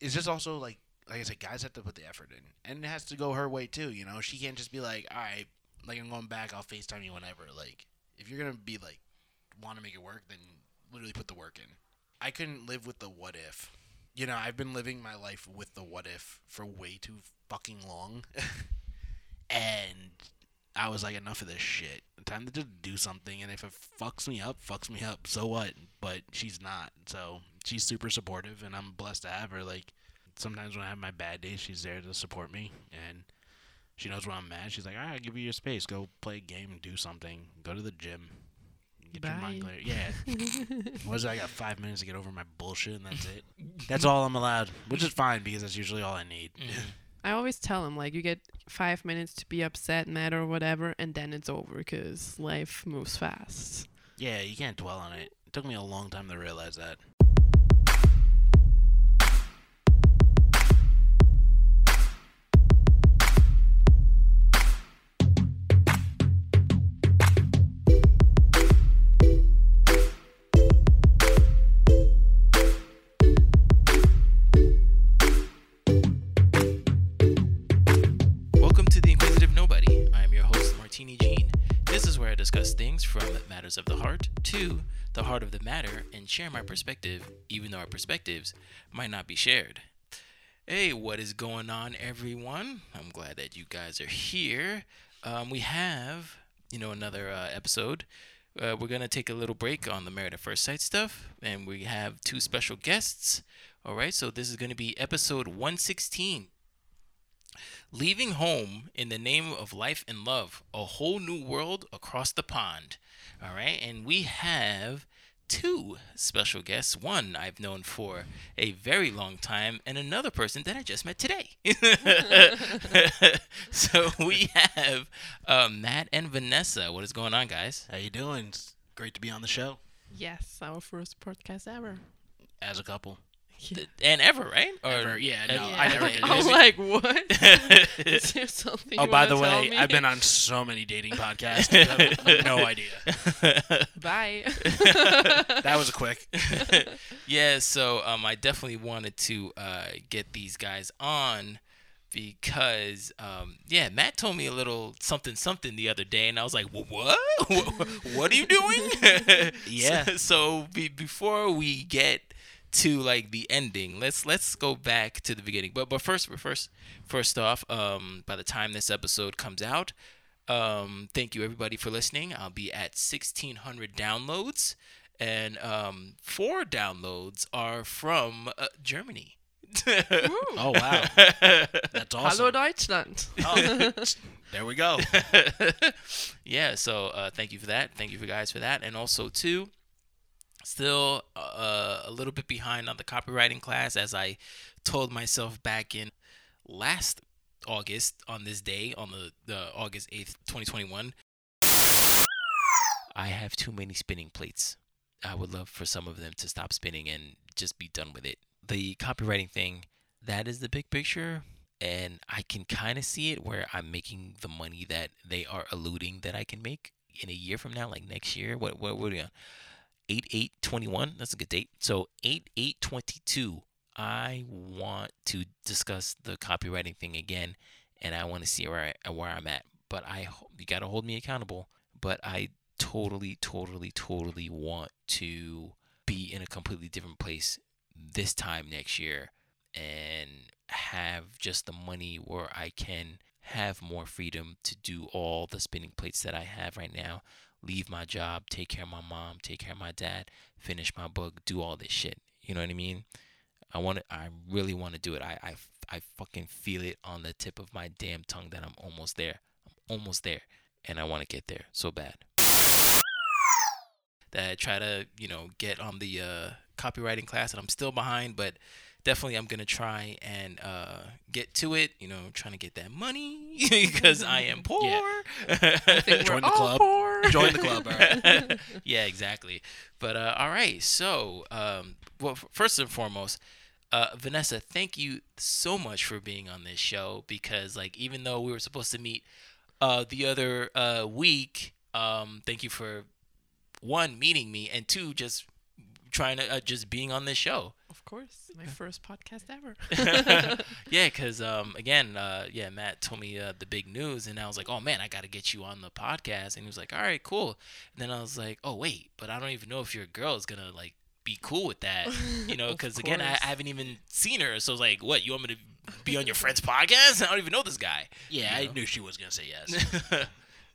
it's just also like like I said, guys have to put the effort in, and it has to go her way too. You know, she can't just be like, all right, like I'm going back, I'll Facetime you whenever. Like if you're gonna be like want to make it work, then literally put the work in. I couldn't live with the what if. You know, I've been living my life with the what if for way too fucking long. and I was like, enough of this shit. Time to just do something. And if it fucks me up, fucks me up. So what? But she's not. So she's super supportive, and I'm blessed to have her. Like, sometimes when I have my bad days, she's there to support me. And she knows when I'm mad. She's like, all right, I'll give you your space. Go play a game, do something, go to the gym. Get your mind clear. Yeah. what is it? I got five minutes to get over my bullshit, and that's it. That's all I'm allowed, which is fine because that's usually all I need. Mm. I always tell him like you get five minutes to be upset, mad, or whatever, and then it's over because life moves fast. Yeah, you can't dwell on it. It took me a long time to realize that. To the heart of the matter and share my perspective, even though our perspectives might not be shared. Hey, what is going on, everyone? I'm glad that you guys are here. Um, we have, you know, another uh, episode. Uh, we're gonna take a little break on the Married at First Sight stuff, and we have two special guests. All right, so this is gonna be episode 116 Leaving home in the name of life and love, a whole new world across the pond. All right, and we have two special guests. One I've known for a very long time, and another person that I just met today. so we have uh, Matt and Vanessa. What is going on, guys? How you doing? It's great to be on the show Yes, our first podcast ever. as a couple. Yeah. And ever, right? Or Ever, yeah, no, Yeah. I never did. I'm like, what? Is there something? Oh, you by the tell way, me? I've been on so many dating podcasts. No idea. Bye. That was a quick. yeah, so um, I definitely wanted to uh, get these guys on because um, yeah, Matt told me a little something something the other day, and I was like, "What? What, what are you doing?" Yeah. So, so be, before we get to like the ending, let's let's go back to the beginning. But but first, first, first off, um, by the time this episode comes out. Um, thank you everybody for listening. I'll be at 1600 downloads, and um, four downloads are from uh, Germany. Oh wow, that's awesome. Hallo Deutschland. Oh, there we go. yeah, so uh, thank you for that. Thank you for guys for that, and also too, still uh, a little bit behind on the copywriting class, as I told myself back in last August on this day, on the, the August eighth, twenty twenty one. I have too many spinning plates. I would love for some of them to stop spinning and just be done with it. The copywriting thing, that is the big picture. And I can kind of see it where I'm making the money that they are alluding that I can make in a year from now, like next year. What what what are we on? Eight eight twenty one. That's a good date. So eight eight twenty two. I want to discuss the copywriting thing again, and I want to see where I where I'm at. But I you got to hold me accountable. But I totally, totally, totally want to be in a completely different place this time next year and have just the money where I can have more freedom to do all the spinning plates that I have right now. Leave my job, take care of my mom, take care of my dad, finish my book, do all this shit. You know what I mean? I want to. I really want to do it. I, I, I fucking feel it on the tip of my damn tongue that I'm almost there. I'm almost there, and I want to get there so bad. That I try to, you know, get on the uh, copywriting class, and I'm still behind, but definitely I'm gonna try and uh, get to it. You know, trying to get that money because I am poor. I think Join the club. Join the club. All right. yeah, exactly. But uh, all right, so um, well, first and foremost, uh, Vanessa, thank you so much for being on this show because, like, even though we were supposed to meet uh, the other uh, week, um, thank you for one meeting me and two just trying to uh, just being on this show. Of course, my first podcast ever. yeah, because um, again, uh, yeah, Matt told me uh, the big news, and I was like, oh man, I got to get you on the podcast, and he was like, all right, cool. And then I was like, oh wait, but I don't even know if your girl is gonna like be cool with that, you know, because again, I. I haven't even seen her, so I was like, what, you want me to be on your friend's podcast? I don't even know this guy. Yeah, You I know? knew she was gonna say yes.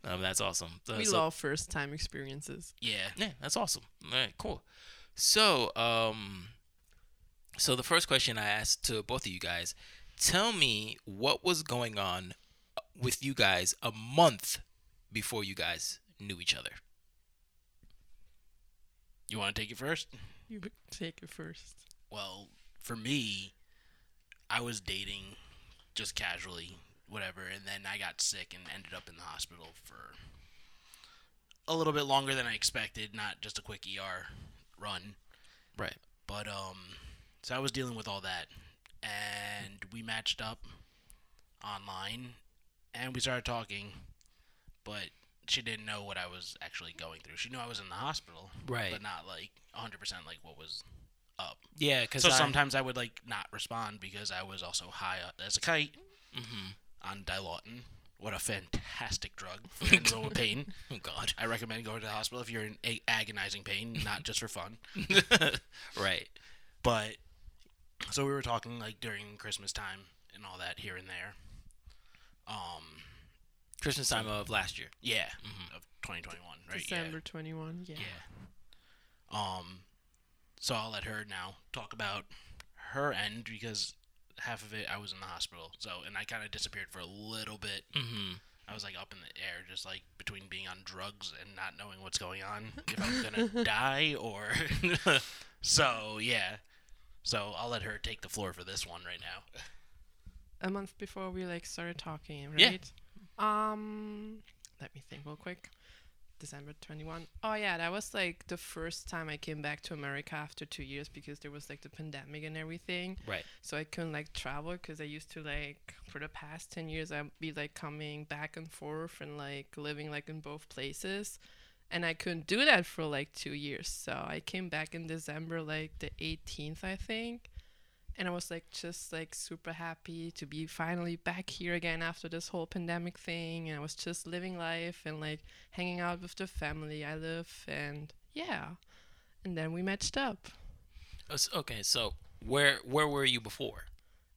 um, that's awesome. Uh, we so- love first time experiences. yeah. Yeah, that's awesome. All right, cool. So, um, so the first question I asked to both of you guys, tell me what was going on with you guys a month before you guys knew each other. You want to take it first? You take it first. Well, for me, I was dating just casually, whatever, and then I got sick and ended up in the hospital for a little bit longer than I expected, not just a quick ER run. Right. But um so I was dealing with all that and we matched up online and we started talking, but she didn't know what I was actually going through. She knew I was in the hospital, Right. but not like 100% like what was up. Yeah, because So sometimes I would like not respond because I was also high up as a kite hmm on Dilaudid. What a fantastic drug for anyone with pain. Oh God. I recommend going to the hospital if you're in a- agonizing pain, not just for fun. right. But so we were talking like during Christmas time and all that here and there. Um, Christmas time of last year. yeah, Mhm. of 2021, right? December 21. Yeah. Yeah. Yeah. Um, so I'll let her now talk about her end because half of it I was in the hospital. So and I kind of disappeared for a little bit. Mm-hmm. I was like up in the air, just like between being on drugs and not knowing what's going on, if I'm gonna die or. so yeah, so I'll let her take the floor for this one right now. A month before we like started talking, right? Yeah. right? Um, let me think real quick. December 21. Oh yeah, that was like the first time I came back to America after 2 years because there was like the pandemic and everything. Right. So I couldn't like travel because I used to like for the past 10 years I'd be like coming back and forth and like living like in both places. And I couldn't do that for like 2 years. So I came back in December like the 18th, I think. And I was like just like super happy to be finally back here again after this whole pandemic thing. And I was just living life and like hanging out with the family I live and yeah. And then we matched up Uh, Okay, so where where were you before?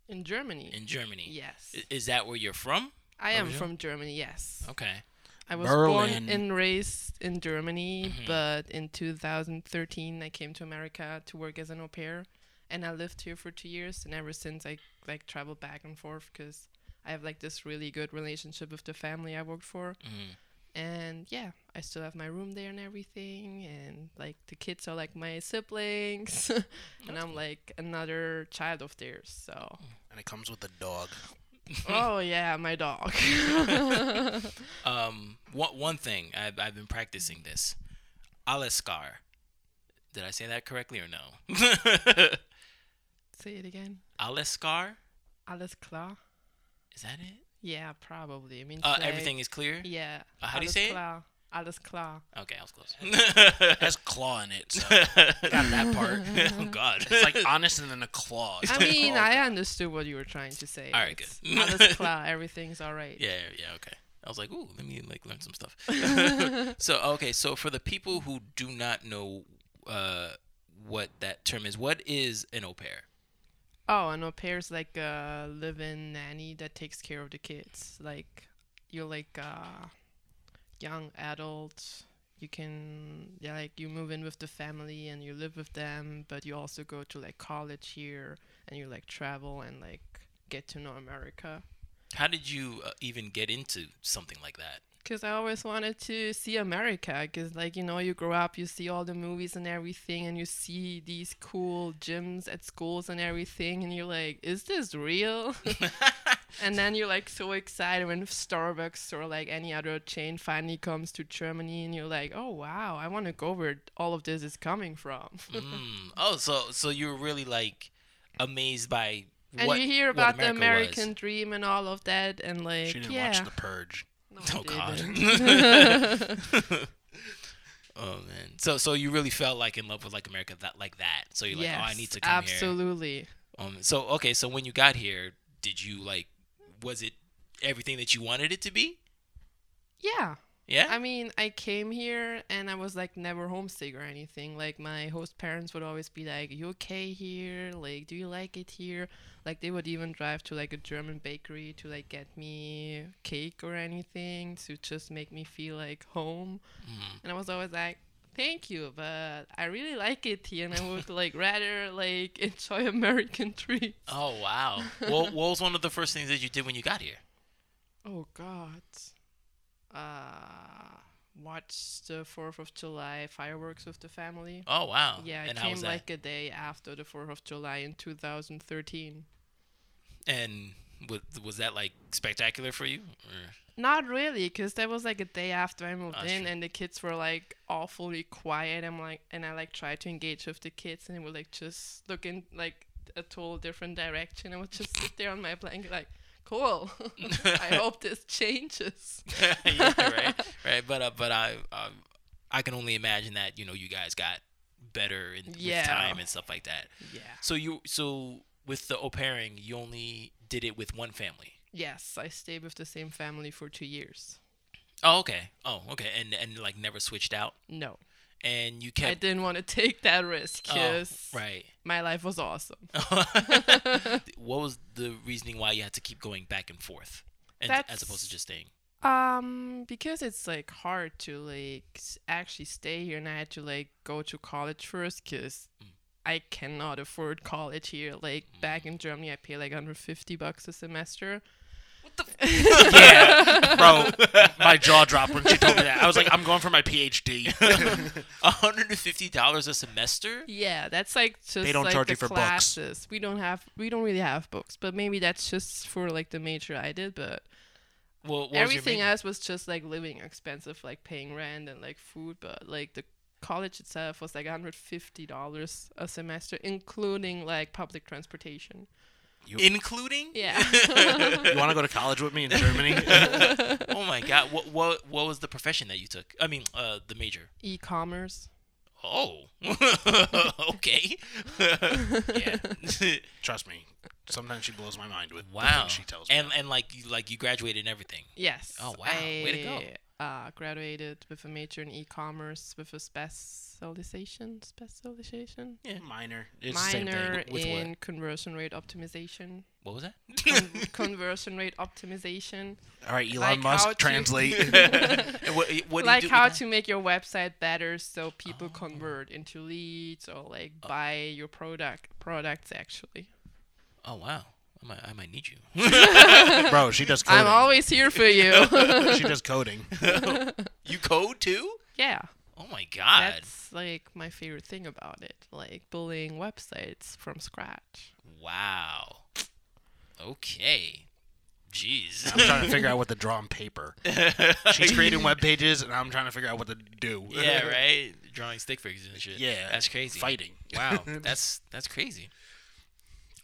in Germany. In Germany. yes. Is that where you're from? I am Original? from Germany, yes. Okay. I was Berlin. born and raised in Germany, Mhm. but in 2013 I came to America to work as an au pair, and I lived here for two years. And ever since I like traveled back and forth because I have like this really good relationship with the family I worked for, Mm-hmm. and yeah, I still have my room there and everything, and like the kids are like my siblings, and I'm like another child of theirs. So And it comes with a dog. oh yeah, my dog. Um, one one thing I've I've been practicing this, Aleskar. Did I say that correctly or no? Say it again. Aleskar. Alles klar. Is that it? Yeah, probably. I mean, Uh, everything is clear. Yeah. Uh, how do you say it? klar. Alles klar. Okay, I was close. It has claw in it, so got that part. oh God. It's like honest and then a claw. I mean, I understood what you were trying to say. All right, It's good. alles klar. Everything's all right. Yeah, yeah, okay. I was like, ooh, let me like learn some stuff. so okay, so for the people who do not know uh, what that term is, what is an au pair? Oh, an au pair's like a live-in nanny that takes care of the kids. Like, you're like a young adult. You can, yeah, like you move in with the family and you live with them, but you also go to like college here and you like travel and like get to know America. How did you uh, even get into something like that? Because I always wanted to see America. Because, like, you know, you grow up, you see all the movies and everything, and you see these cool gyms at schools and everything, and you're like, is this real? and then you're like so excited when Starbucks or like any other chain finally comes to Germany, and you're like, oh wow, I want to go where all of this is coming from. mm. Oh, so so you're really like amazed by and what you hear about the America was. American dream and all of that, and like, She didn't yeah. watch The Purge. No, Oh God. Oh man. So so you really felt like in love with like America that like that. So you're like, oh, I need to come here. absolutely. Um. So okay. So when you got here, did you like? Was it everything that you wanted it to be? Yeah. Yeah. I mean, I came here and I was like never homesick or anything. Like my host parents would always be like, "You okay here? Like, do you like it here?" Like they would even drive to like a German bakery to like get me cake or anything to just make me feel like home. Mhm. And I was always like, "Thank you, but I really like it here, and I would like rather like enjoy American treats." Oh wow. well, what was one of the first things that you did when you got here? Oh God. Uh, watch the Fourth of July fireworks with the family. Oh wow. Yeah, And how came like a day after the Fourth of July in 2013. And was, was that like spectacular for you? Or- Not really, cause that was like a day after I moved Ah, in, sure. and the kids were like awfully quiet. I'm like, and I like tried to engage with the kids, and they would like just look in like a total different direction. I would just sit there on my blanket, like, cool. I hope this changes. yeah, right, right. But uh, but I um, I can only imagine that you know you guys got better in Yeah. with time and stuff like that. Yeah. So you so with the au pairing, you only did it with one family. Yes, I stayed with the same family for two years. Oh, okay. Oh, okay. And and like never switched out. No, And you kept. I didn't want to take that risk oh, right. my life was awesome. what was the reasoning why you had to keep going back and forth, and as opposed to just staying? Um, because it's like hard to like actually stay here, and I had to like go to college first, cause Mm. I cannot afford college here. Like back in Germany, I pay like 150 bucks a semester. What the? F- yeah, bro. My jaw dropped when she told me that. I was like, I'm going for my PhD. hundred and fifty dollars a semester. Yeah, that's like just don't like charge the you for books. classes. We don't have, we don't really have books, but maybe that's just for like the major I did. But Well, what was your everything else was just like living expensive, like paying rent and like food. But like the college itself was like $150 a semester, including like public transportation. including. Yeah. you want to go to college with me in Germany? Oh my god. What what what was the profession that you took? I mean, uh, the major. E-commerce. Oh. okay. yeah. Trust me. Sometimes she blows my mind with wow. things she tells me. And and like you like you graduated and everything. Yes. Oh, wow. Way to go. I, Uh, graduated with a major in e-commerce with a specialization. Specialization. Yeah minor. It's the same Minor thing. With in conversion rate optimization. What was that? Con- conversion rate optimization. All right, Elon like Musk, translate. And what, what do like you do how to make your website better so people Oh. convert into leads or like buy your product products actually. Oh wow. I might, I might need you. Bro, she does coding. I'm always here for you. she does coding. you code too? yeah. Oh my god. That's like my favorite thing about it. Like building websites from scratch. Wow. Okay. Jeez. I'm trying to figure out what to draw on paper. She's creating web pages, and I'm trying to figure out what to do. yeah, right. Drawing stick figures and shit. Yeah, that's crazy. Fighting. Wow, that's that's crazy.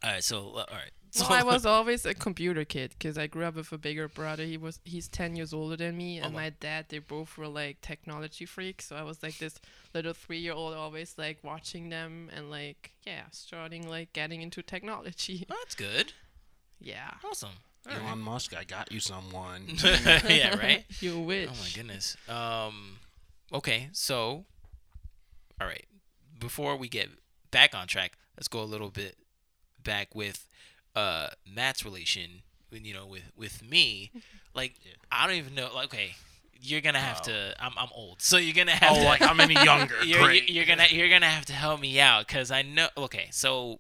All right, so uh, all right. So Well, I was always a computer kid because I grew up with a bigger brother. He was he's ten years older than me, and wow. my dad. They both were like technology freaks. So I was like this little three year old, always like watching them and like yeah, starting like getting into technology. Oh, that's good. Yeah. Awesome. All right. Elon Musk, I got you someone. yeah, right. you wish. Oh my goodness. Um, okay, so, all right. Before we get back on track, let's go a little bit back with uh Matt's relation. You know, with with me. Like, I don't even know. Like, okay, you're gonna have Oh. to. I'm I'm old, so you're gonna have oh, to. like I'm any younger. you're, Great. you're gonna you're gonna have to help me out because I know. Okay, so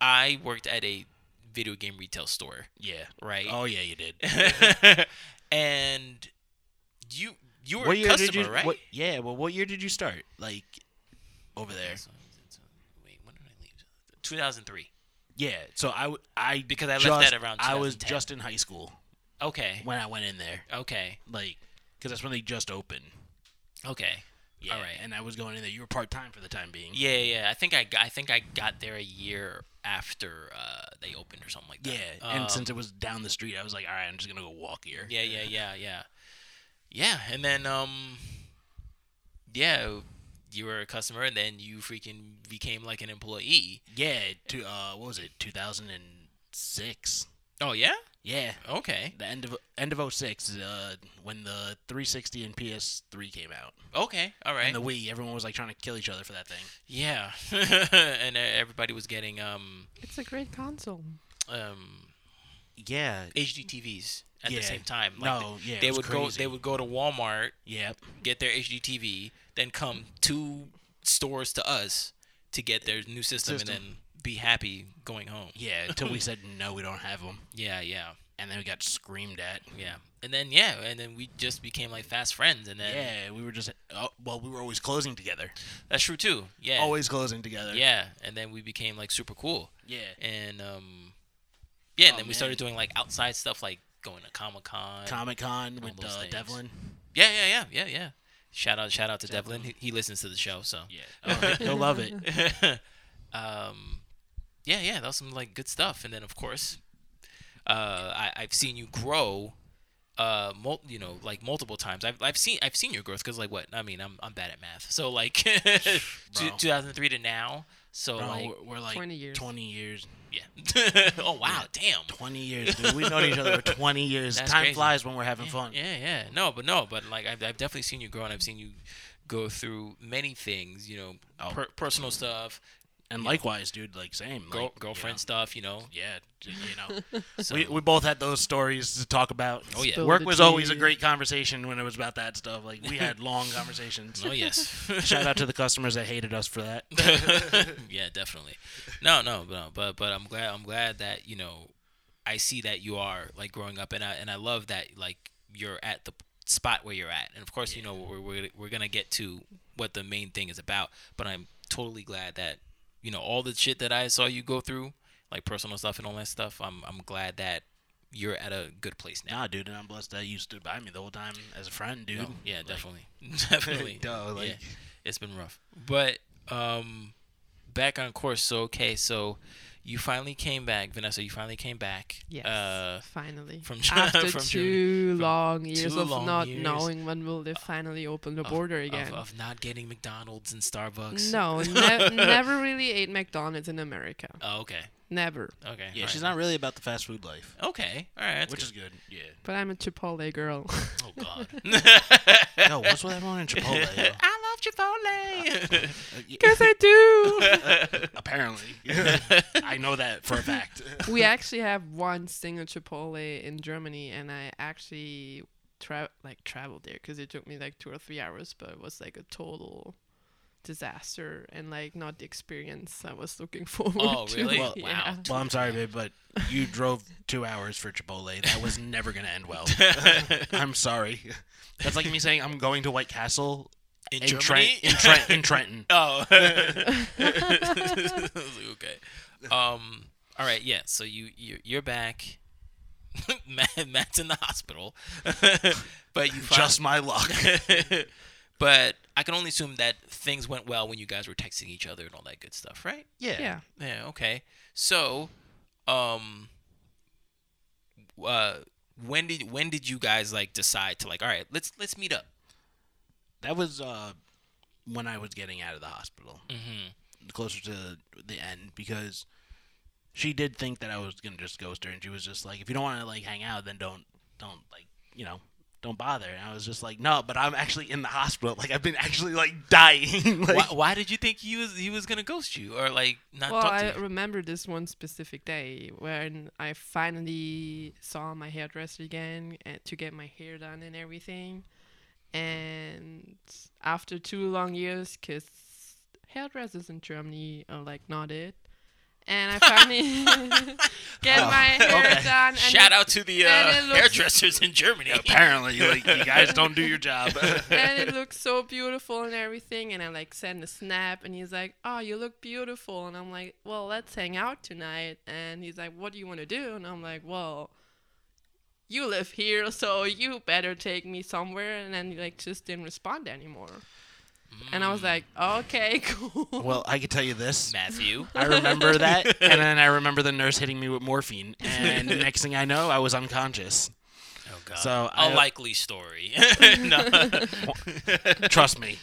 I worked at a video game retail store, yeah. right? Oh yeah, you did. and you you were what a year customer, did you? right? What, yeah. Well, what year did you start? Like over there. So, so, wait, when did I leave? 2003. Yeah. So I w- I Because I left just, that around I was 2010. just in high school Okay. when I went in there. Okay. Like, because that's when they just opened. Okay. Yeah. All right. And I was going in there. You were part time for the time being. Yeah, yeah. I think I got, I think I got there a year after uh, they opened or something like that. Yeah. and Um, since it was down the street, I was like, all right, I'm just gonna go walk here. Yeah, yeah, yeah, yeah. Yeah, and then um yeah, you were a customer, and then you freaking became like an employee. Yeah, to uh, what was it, 2006? Oh yeah. Yeah, Okay. the end of end of 06, uh, when the 360 and PS3 came out, Okay. All right. and the Wii, everyone was like trying to kill each other for that thing. yeah. and uh, everybody was getting um It's a great console. um Yeah, HD TVs at Yeah. the same time. Like no, yeah, they it was would go. They would go to Walmart, Yep. get their HD TV, then come two stores to us to get their new system, System. and then be happy going home. Yeah, until we said no, we don't have them, Yeah, yeah, and then we got screamed at. yeah. And then yeah, and then we just became like fast friends, and then Yeah, we were just oh, well, we were always closing together, that's true too. Yeah, always closing together. yeah. And then we became like super cool, yeah. and um, yeah. And Oh, then we started doing like outside stuff, like going to Comic Con. Comic Con with uh. Devlin. yeah, yeah, yeah, yeah, yeah. Shout out, shout out to Devlin. He, he listens to the show, so. Yeah, oh, he'll love it. um, yeah, yeah, that was some like good stuff. And then of course, uh, I, I've seen you grow, uh, mul- you know, like multiple times. I've, I've seen I've seen your growth because like what I mean, I'm I'm bad at math. So like, two, 2003 to now. So Bro, like, we're, we're like 20 years. 20 years. yeah. oh wow, damn. 20 years, dude. We've known each other for 20 years. That's Time crazy. flies when we're having Yeah, fun. Yeah, yeah. No, but no, but like I've, I've definitely seen you grow, and I've seen you go through many things. You know, Oh. per- personal stuff, And Yeah. likewise, dude, like same. girl, like, girlfriend stuff. You know, Yeah, yeah you know. so, we, we both had those stories to talk about. Oh, yeah. Spill Work the was always a great conversation when it was about that stuff. Like we had long conversations. oh yes. Shout out to the customers that hated us for that. yeah, definitely. No, no, no, but but I'm glad I'm glad that you know I see that you are like growing up, and I and I love that like you're at the spot where you're at, and of course you know we're we're, we're gonna get to what the main thing is about, but I'm totally glad that you know all the shit that I saw you go through, like personal stuff and all that stuff. I'm I'm glad that you're at a good place now. Nah, dude, and I'm blessed that you stood by me the whole time as a friend, dude. No, yeah, Like, definitely, definitely. Duh, like- yeah, it's been rough, but um, back on course. So okay, so you finally came back, Vanessa. You finally came back. Yes, Uh, finally. from- After from two Germany. From long years of long not years knowing when will they finally open the of- border of- again. Of, not getting McDonald's and Starbucks. no, ne- never really ate McDonald's in America. Oh, okay. Never. Okay. Yeah, all she's right. not really about the fast food life, Okay. All right. Which good. is good. Yeah. But I'm a Chipotle girl. Oh God. Yo, what's with everyone in Chipotle? yo? I love Chipotle. Uh, y- Because I do. Apparently, I know that for a fact. we actually have one single Chipotle in Germany, and I actually tra- like traveled there because it took me like two or three hours, but it was like a total disaster and like not the experience I was looking forward Oh, to. really? Well, yeah. wow. Well, I'm sorry, babe, but you drove two hours for Chipotle. That was never gonna end well. I'm sorry. That's like me saying I'm going to White Castle in, in, Trent, in, Trent, in Trenton. Oh. I was like, okay. Um. All right. Yeah. So you you're, you're back. Matt, Matt's in the hospital, but you fin- Just my luck. but I can only assume that things went well when you guys were texting each other and all that good stuff, right? Yeah. yeah. Yeah. Okay. So, um, uh, when did when did you guys like decide to like, all right, let's let's meet up? That was uh, when I was getting out of the hospital, Mm-hmm. closer to the end, because she did think that I was gonna just ghost her, and she was just like, "If you don't want to like hang out, then don't don't like you know." Don't bother. And I was just like, no, but I'm actually in the hospital. Like I've been actually like dying. like, why, why did you think he was he was gonna ghost you or like not Well, talk I you? remember this one specific day when I finally saw my hairdresser again and to get my hair done and everything. And after two long years, because hairdressers in Germany are like not it. And I finally get Oh, my hair okay. done. And Shout it, out to the uh, looks- hairdressers in Germany. apparently, like you guys don't do your job. and it looks so beautiful and everything. And I like send a snap, and he's like, "Oh, you look beautiful." And I'm like, "Well, let's hang out tonight." And he's like, "What do you want to do?" And I'm like, "Well, you live here, so you better take me somewhere." And then he like just didn't respond anymore. And I was mm. like, "Okay, cool." well, I can tell you this. Matthew. I remember that, and then I remember the nurse hitting me with morphine, and the next thing I know, I was unconscious. Oh god. So, a I- uh, likely story. no. Trust me.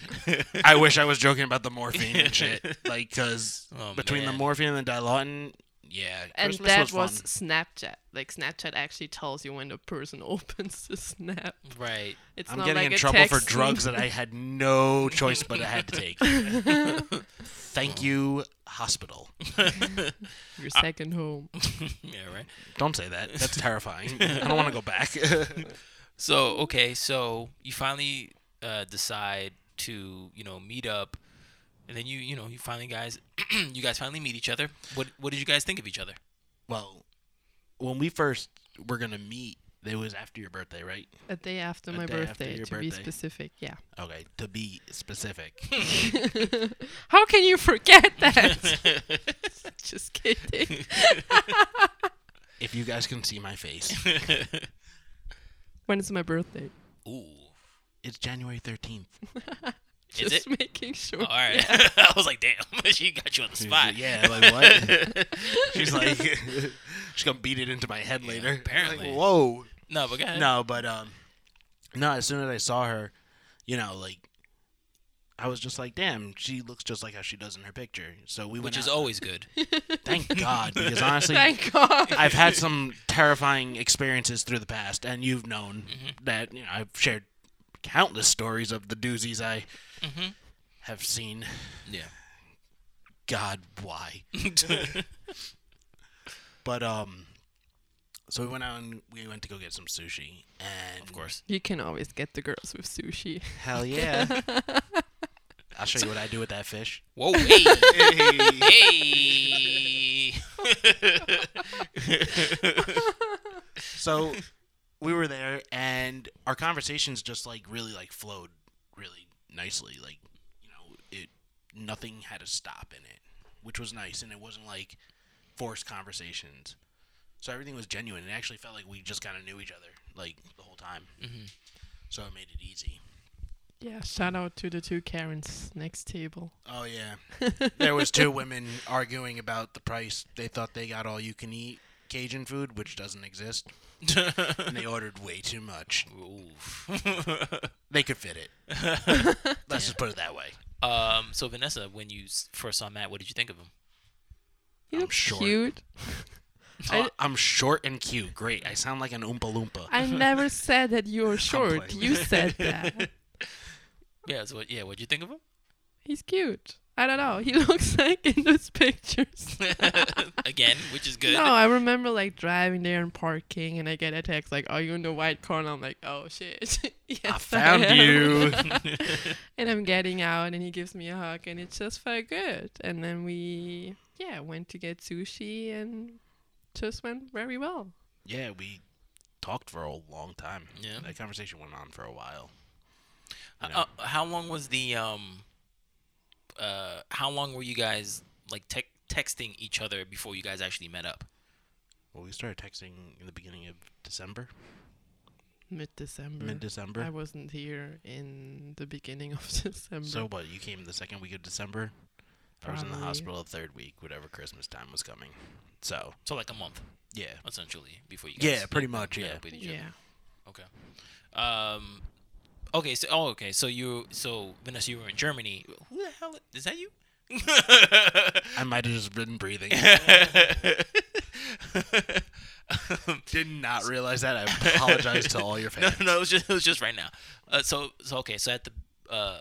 I wish I was joking about the morphine and shit. Like, because Oh, between the man. morphine and the Dilaudid, yeah, And Christmas that was, was. Snapchat. Like Snapchat actually tells you when the person opens the snap. right. It's I'm not getting like in a trouble for drugs that I had no choice but I had to take. Thank you, hospital. Your second home. yeah, right. Don't say that. That's terrifying. I don't want to go back. So okay, so you finally uh, decide to you know meet up, and then you you know you finally guys you guys finally meet each other. What what did you guys think of each other? well, when we first were gonna meet, it was after your birthday, right? A day after A my day after birthday, your to be birthday. specific. Yeah. Okay, to be specific. How can you forget that? Just kidding. if you guys can see my face, When is my birthday? Ooh, it's January 13th. Is Just it? making sure. all right. I was like, damn, she got you on the spot. Yeah, like what? She's like, she's gonna beat it into my head later. apparently. Like, whoa. No, but go ahead. No, but um, no. As soon as I saw her, you know, like, I was just like, damn, she looks just like how she does in her picture. So we which went is out- always good. Thank God, because honestly, Thank God. I've had some terrifying experiences through the past, and you've known Mm-hmm. that you know I've shared countless stories of the doozies I Mm-hmm. have seen. Yeah. God, why? But um, so we went out and we went to go get some sushi, and of course. You can always get the girls with sushi. hell yeah! I'll show you what I do with that fish. Whoa, hey, hey. So we were there, and our conversations just like really like flowed really nicely. Like you know, it nothing had a stop in it, which was nice, and it wasn't like forced conversations. So everything was genuine. It actually felt like we just kind of knew each other like the whole time. Mhm. So it made it easy. Yeah, shout out to the two Karens next table. Oh yeah, there was two women arguing about the price. They thought they got all you can eat Cajun food, which doesn't exist, and they ordered way too much. Oof. They could fit it. Let's just put it that way. um. So Vanessa, when you s- first saw Matt, what did you think of him? He I'm looks short. cute. I- Uh, I'm short and cute. Great. I sound like an Oompa Loompa. I never said that you were short. playing. You said that. Yeah. So what? Yeah. What'd you think of him? He's cute. I don't know. He looks like in those pictures. Again, which is good. No, I remember like driving there and parking, and I get a text like, "Are you in the white car?" And I'm like, "Oh shit, yes, I found am." you. and I'm getting out, and he gives me a hug, and it just felt good. And then we, yeah, went to get sushi, and just went very well. yeah, we talked for a long time. Yeah. That conversation went on for a while. Uh, You know? uh, how long was the um? Uh, how long were you guys like te- texting each other before you guys actually met up? Well, we started texting in the beginning of December, Mid December. mid December. I wasn't here in the beginning of December. So, what? You came the second week of December. I was in the hospital the third week, whatever Christmas time was coming. So, So like a month, yeah, essentially, before you guys. yeah, pretty much, yeah. with each other. yeah. Okay. Um. Okay. So. Oh. Okay. So you. So Vanessa, you were in Germany. Who the hell is that? You. I might have just been breathing. Did not realize that. I apologize to all your no, fans. no, no, it was just it was just right now. Uh, so so okay. So at the uh,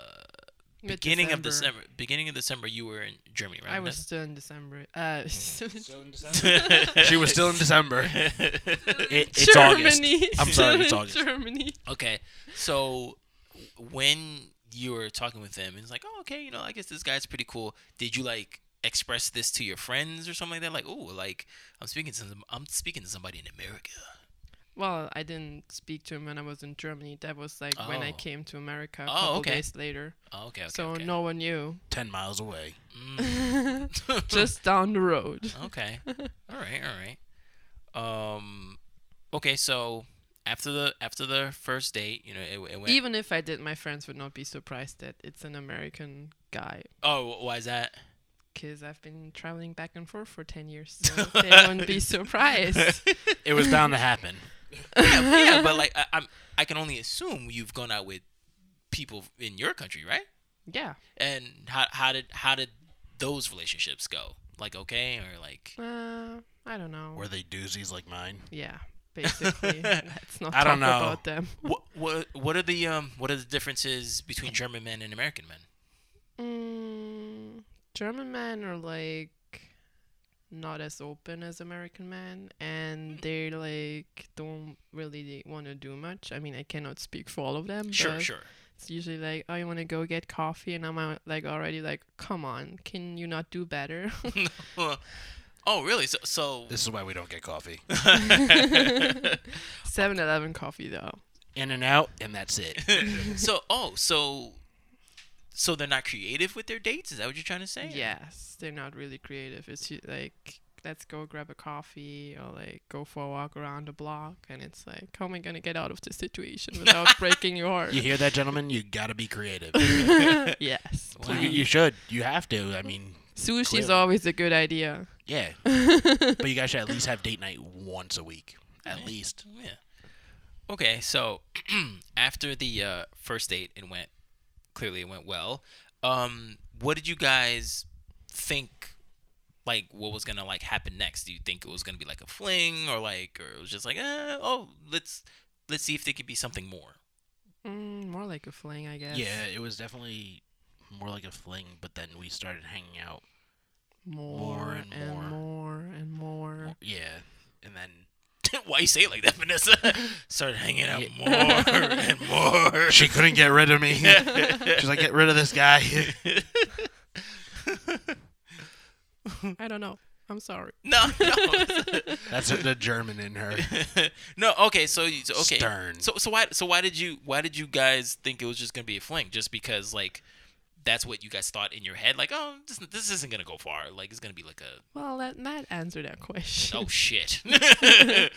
beginning of Mid-December. Beginning of December, you were in Germany, right? I was Vanessa? still in December. Uh, she was still in December. It, it's August. I'm sorry, it's August. Germany. Okay, so when you were talking with him, it's like, oh, okay, you know, I guess this guy's pretty cool. Did you like express this to your friends or something like that? Like, oh, like I'm speaking to some, I'm speaking to somebody in America. Well, I didn't speak to him when I was in Germany. That was like when I Oh. came to America a Oh, couple okay. days later. Oh, okay, okay. so okay. no one knew. Ten miles away. Mm. Just down the road. okay. All right. All right. Um. Okay. So after the after the first date, you know, it, it went. Even if I did, my friends would not be surprised that it's an American guy. oh, why is that? Because I've been traveling back and forth for 10 years. So they wouldn't be surprised. It was bound to happen. yeah, yeah, but like I, I'm, I can only assume you've gone out with people in your country, right? yeah. And how how did how did those relationships go? Like okay, or like Uh, I don't know. Were they doozies like mine? Yeah, basically. Let's not I don't know. about them. what what what are the um what are the differences between German men and American men? Mm, German men are like not as open as American men, and they like don't really want to do much. I mean, I cannot speak for all of them. Sure, but sure. It's usually like, oh, you want to go get coffee, and I'm uh, like already like, come on, can you not do better? oh, really? So so This is why we don't get coffee. 7-Eleven coffee though. In and out, and that's it. so oh so so they're not creative with their dates? Is that what you're trying to say? Yes, they're not really creative. It's ju- like let's go grab a coffee or like go for a walk around the block, and it's like, how am I gonna get out of this situation without breaking your heart? You hear that, gentlemen? You gotta be creative. yes, Well, you, you should. You have to. I mean, sushi's clearly. always a good idea. yeah. but you guys should at least have date night once a week. At least. Yeah. Okay, so after the uh, first date, it went clearly it went well. Um, what did you guys think? Like, what was gonna like happen next? Do you think it was gonna be like a fling, or like, or it was just like, eh, oh, let's let's see if there could be something more. Mm, more like a fling, I guess. Yeah, it was definitely more like a fling, but then we started hanging out. More, More and and more. more and more. Yeah. And then Why you say it like that, Vanessa? Started hanging out more and more. she couldn't get rid of me. She's like, get rid of this guy. I don't know. I'm sorry. no, no. That's the German in her. no, okay, so, so okay. Stern. So so why so why did you why did you guys think it was just gonna be a fling? Just because like that's what you guys thought in your head? Like, oh, this, this isn't gonna go far. Like, it's gonna be like a Well, that that answered that question. oh shit.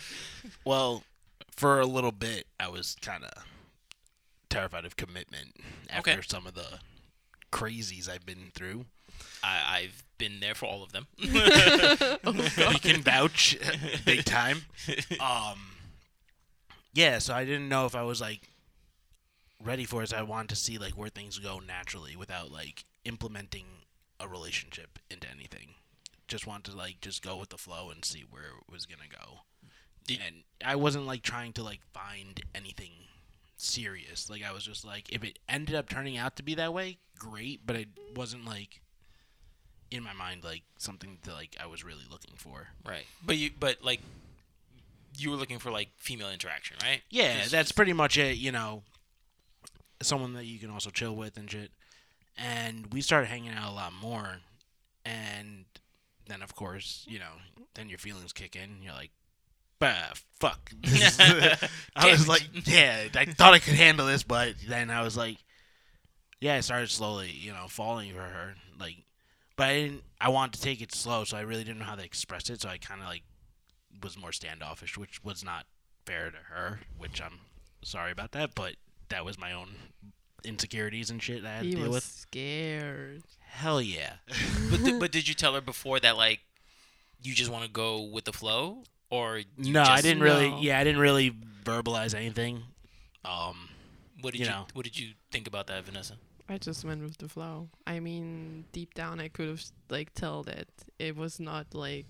Well, for a little bit, I was kind of terrified of commitment after Okay. some of the crazies I've been through. I, I've been there for all of them. you can vouch big time. Um, yeah, so I didn't know if I was like ready for it. I wanted to see like where things go naturally without like implementing a relationship into anything. Just wanted to like just go with the flow and see where it was gonna go. Did- and I wasn't like trying to like find anything serious. Like I was just like, if it ended up turning out to be that way, great. But it wasn't like in my mind like something that like I was really looking for. right. But you but like you were looking for like female interaction, right? Yeah, Just- that's pretty much it. You know, someone that you can also chill with and shit. And we started hanging out a lot more, and then of course, you know, then your feelings kick in. You're like, bah, fuck. I was like, yeah, I thought I could handle this, but then I was like, yeah, I started slowly, you know, falling for her. Like, but I didn't. I wanted to take it slow, so I really didn't know how to express it. So I kind of like was more standoffish, which was not fair to her. Which I'm sorry about that, but that was my own insecurities and shit that I had he to deal was with. scared. Hell yeah. But th- but did you tell her before that like you just want to go with the flow or you no, I just- didn't really. No. Yeah, I didn't really verbalize anything. Um, What did you you, know. what did you think about that, Vanessa? I just went with the flow. I mean, deep down, I could have like tell that it was not like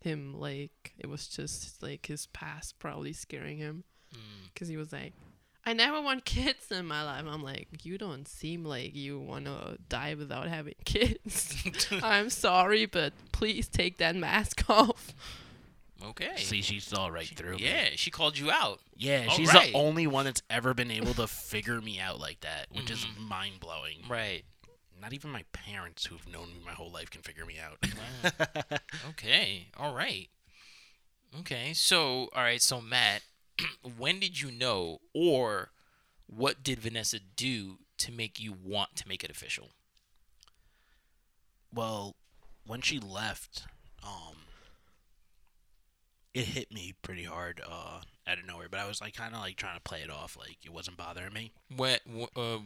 him. Like it was just like his past probably scaring him, Mm. because he was like, "I never want kids in my life." I'm like, "You don't seem like you wanna die without having kids." I'm sorry, but please take that mask off. Okay. see, she saw right through me. yeah, she called you out. Yeah, All she's right. the only one that's ever been able to figure me out like that, which is Mhm. mind blowing. Right. Not even my parents, who've known me my whole life, can figure me out. Wow. Okay. All right. Okay. So, all right. So, Matt, when did you know, or what did Vanessa do to make you want to make it official? well, when she left, um, it hit me pretty hard uh, out of nowhere. But I was like, kind of like trying to play it off, like it wasn't bothering me. When? wh- Uh,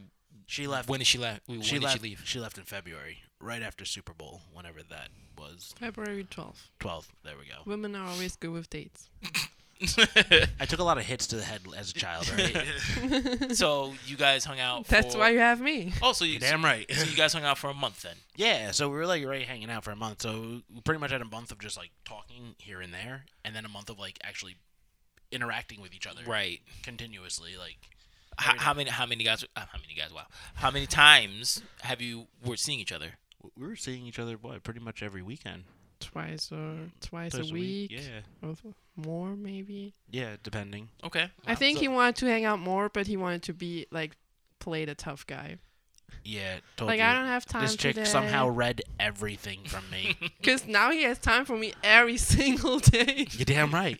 She left. when did she left? When she did left. she leave? She left in February, right after Super Bowl, whenever that was. February 12th. 12th. There we go. Women are always good with dates. I took a lot of hits to the head as a child, right? so you guys hung out. That's for- why you have me. Oh, so you Damn right. So you guys hung out for a month then. Yeah, so we were like already hanging out for a month. So we pretty much had a month of just like talking here and there, and then a month of like actually interacting with each other Right. continuously. Like How, how many? How many guys? Uh, how many guys? Wow. How many times have you were seeing each other? we were seeing each other what pretty much every weekend, Twice or twice, Twice a week. Yeah, Or more maybe. yeah, depending. Okay. Uh, I think So- he wanted to hang out more, but he wanted to be like play the tough guy. Yeah, told Like you. I don't have time This chick today. somehow read everything from me. Because now he has time for me every single day. You're damn right.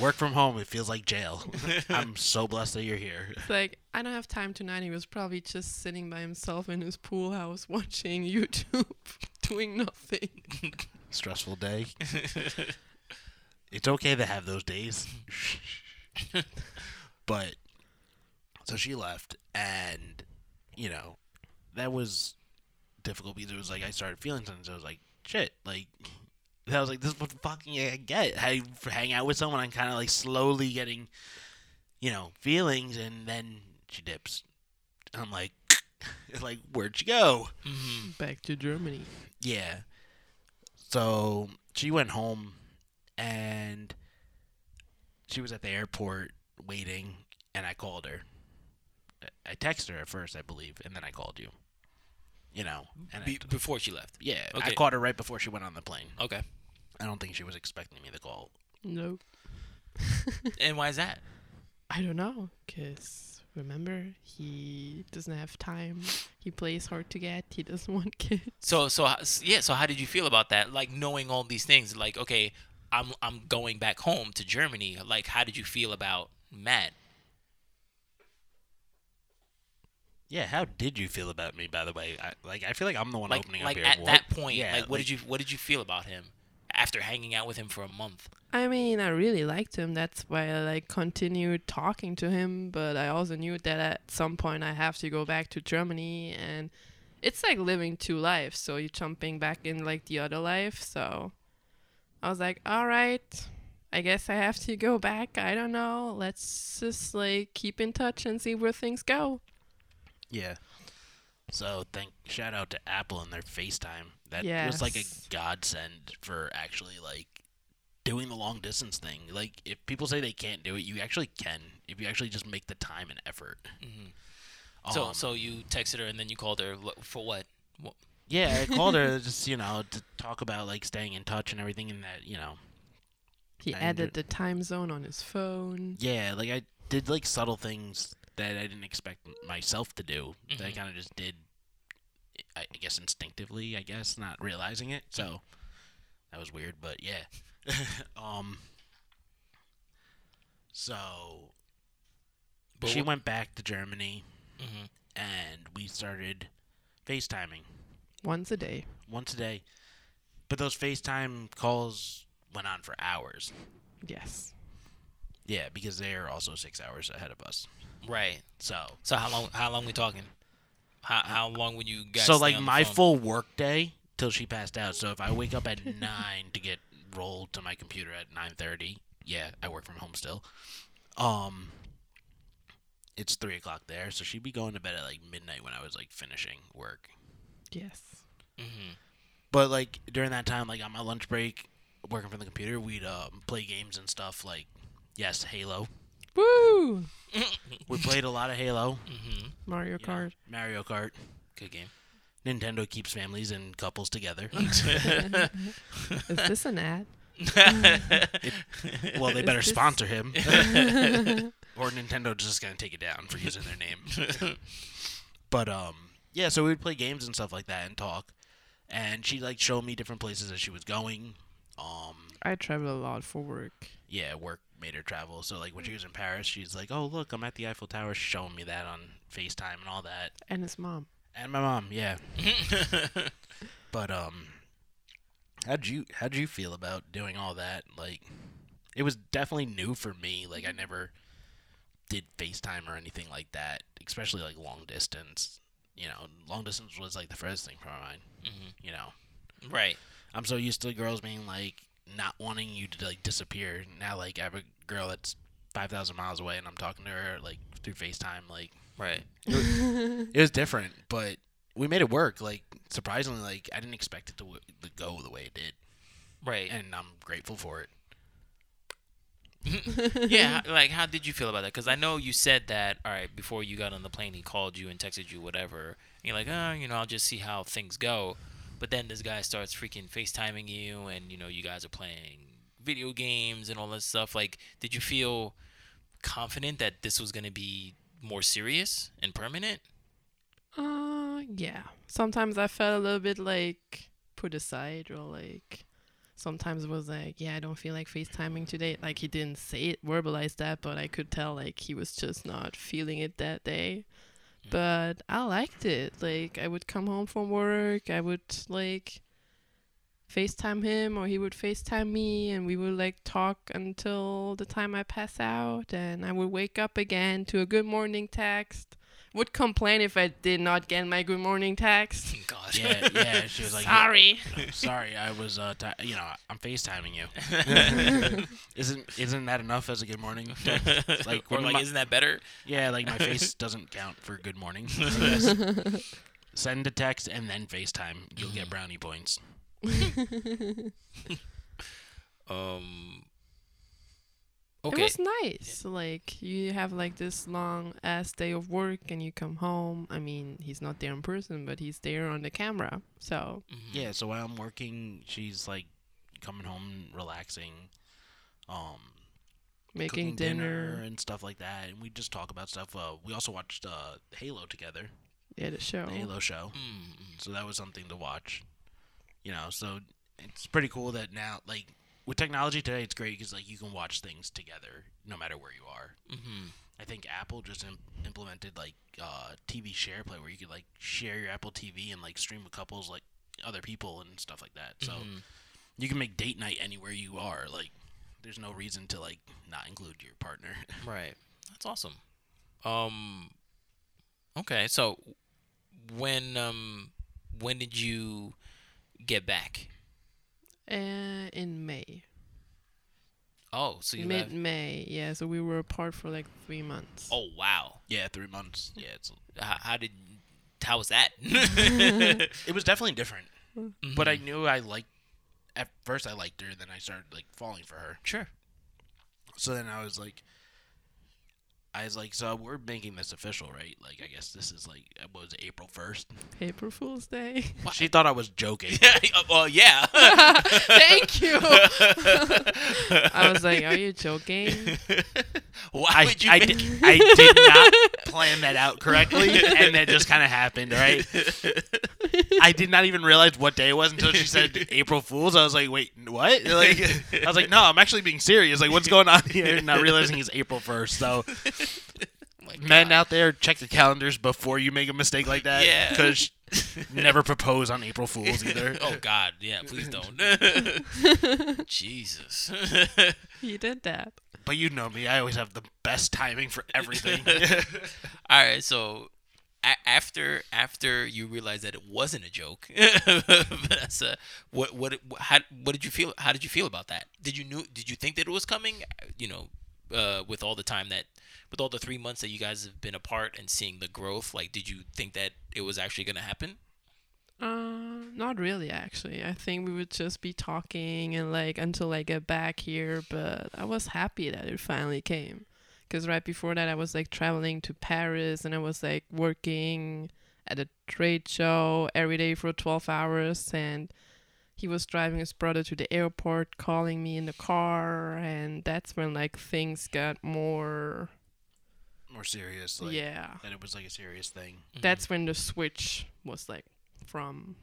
Work from home, it feels like jail. I'm so blessed that you're here. It's like I don't have time tonight. He was probably just sitting by himself in his pool house watching YouTube, doing nothing. Stressful day. It's okay to have those days. but so she left and you know, that was difficult because it was like I started feeling something, so I was like, shit, like I was like, this is what fucking I get. I hang out with someone, I'm kinda like slowly getting, you know, feelings and then she dips. I'm like like, where'd she go? Mhm. Back to Germany. Yeah. So she went home and she was at the airport waiting and I called her. I texted her at first, I believe, and then I called you. You know, and Be- I, before she left. yeah, I okay. called her right before she went on the plane. Okay. I don't think she was expecting me to call. No, And why is that? I don't know. Cause remember, he doesn't have time. He plays hard to get. He doesn't want kids. So so yeah. So how did you feel about that? Like knowing all these things. Like okay, I'm I'm going back home to Germany. Like how did you feel about Matt? Yeah, how did you feel about me? By the way, I, like I feel like I'm the one Like opening like up here. at What- that point. yeah, like what did you what did you feel about him after hanging out with him for a month? I mean, I really liked him. That's why I like continued talking to him. But I also knew that at some point I have to go back to Germany, and it's like living two lives. So you're jumping back in like the other life. So I was like, all right, I guess I have to go back. I don't know. Let's just like keep in touch and see where things go. Yeah. So thank shout out to Apple and their FaceTime. That was like a godsend for actually like doing the long distance thing. Like if people say they can't do it, you actually can if you actually just make the time and effort. Mhm. So Um, so you texted her and then you called her for what? Wha- yeah, I called her just you know to talk about like staying in touch and everything, and that you know He added the time zone on his phone. yeah, like I did like subtle things that I didn't expect myself to do. That I Mhm. kind of just did. I I guess instinctively, I guess, not realizing it. So that was weird, but yeah. um. So But she wha- went back to Germany, Mhm. and we started FaceTiming Once a day. once a day. But those FaceTime calls went on for hours. Yes. Yeah, because they're also six hours ahead of us. Right. So So how long how long we talking? How how long would you guys so stay like on the my phone? full work day till she passed out. So if I wake up at nine to get rolled to my computer at nine thirty, yeah, I work from home still. Um, it's three o'clock there, so she'd be going to bed at like midnight when I was like finishing work. Yes. Mhm. But like during that time, like on my lunch break, working from the computer, we'd um, play games and stuff. Like yes, Halo. Woo! We played a lot of Halo. Mhm. Mario know, Kart. Mario Kart. Good game. Nintendo keeps families and couples together. Is this an ad? well, they Is better this- sponsor him. or Nintendo's just gonna take it down for using their name. but um, yeah. So we would play games and stuff like that and talk. And she like showed me different places that she was going. Um, I travel a lot for work. yeah, work made her travel. So like when she was in Paris, she's like, "Oh look, I'm at the Eiffel Tower," showing me that on Facetime and all that. And his mom. And my mom, yeah. But um, how'd you how'd you feel about doing all that? Like, it was definitely new for me. Like, I never did FaceTime or anything like that, especially like long distance. You know, long distance was like the first thing from my mind. Mhm. You know, Right. I'm so used to girls being like, not wanting you to like disappear. Now like I have a girl that's five thousand miles away, and I'm talking to her like through FaceTime. Like Right. it was different, but we made it work. Like surprisingly, like I didn't expect it to, w- to go the way it did, Right. and I'm grateful for it. yeah, like how did you feel about that? Because I know you said that. All right, before you got on the plane, he called you and texted you, whatever. And you're like, oh, you know, I'll just see how things go. But then this guy starts freaking FaceTiming you, and you know, you guys are playing video games and all this stuff. Like, did you feel confident that this was gonna be more serious and permanent? Uh, yeah. Sometimes I felt a little bit like put aside, or like sometimes was like, yeah, I don't feel like FaceTiming today. Like he didn't say it, verbalize that, but I could tell like he was just not feeling it that day. But I liked it. Like I would come home from work, I would like FaceTime him or he would FaceTime me and we would like talk until the time I pass out and I would wake up again to a good morning text. Would complain if I did not get my good morning text. God. Yeah, yeah. She was like, Sorry. sorry, I was, uh, ti you know, I'm FaceTiming you. isn't isn't that enough as a good morning? text? Like, or when like, my- isn't that better? Yeah, like my face doesn't count for good morning. Send a text and then FaceTime. You'll get brownie points. Um. It was nice. Like you have like this long ass day of work and you come home. I mean, he's not there in person, but he's there on the camera. So Mhm. Yeah, so while I'm working, she's like coming home, relaxing, um, making cooking dinner. and stuff like that, and we just talk about stuff. Uh, we also watched uh, Halo together, Yeah, the show. the Halo show. Mm, So that was something to watch. You know, so it's pretty cool that now, like with technology today, it's great because like you can watch things together no matter where you are. mm-hmm. I think Apple just Im- implemented like uh, TV share play where you could like share your Apple TV and like stream with couples like other people and stuff like that. So Mhm. you can make date night anywhere you are. Like there's no reason to like not include your partner. Right. That's awesome. Um Okay, so when um when did you get back? Uh, in May, Oh, so you mid left. May. Yeah, so we were apart for like three months. Oh, wow. yeah, three months. Yeah, it's How, how did how was that? it was definitely different. But I knew I liked. At first, I liked her. Then I started like falling for her. sure. So then I was like, I was like, so we're making this official, right? Like, I guess this is like, uh, what was it, April first? April Fool's Day. She thought I was joking. well, yeah. Thank you. I was like, "Are you joking?" Why I, would you I, make- did, I did not plan that out correctly, and that just kind of happened, right? I did not even realize what day it was until she said April Fools. I was like, wait, what? Like, I was like, no, I'm actually being serious. Like, what's going on here? Not realizing it's April first. So, My men out there, check the calendars before you make a mistake like that. Yeah. because never propose on April Fools either. oh God, yeah, please don't. Jesus. you did that. But you know me, I always have the best timing for everything. All right, so a- after after you realized that it wasn't a joke, Vanessa, what what how what did you feel? How did you feel about that? Did you knew? Did you think that it was coming? You know, uh, with all the time that with all the three months that you guys have been apart and seeing the growth, like, did you think that it was actually gonna happen? Uh, not really, actually. I think we would just be talking and like until I get back here. But I was happy that it finally came, because right before that I was like traveling to Paris and I was like working at a trade show every day for 12 hours and he was driving his brother to the airport calling me in the car and that's when like things got more More serious, like yeah that it was like a serious thing. that's mm-hmm. when the switch was like from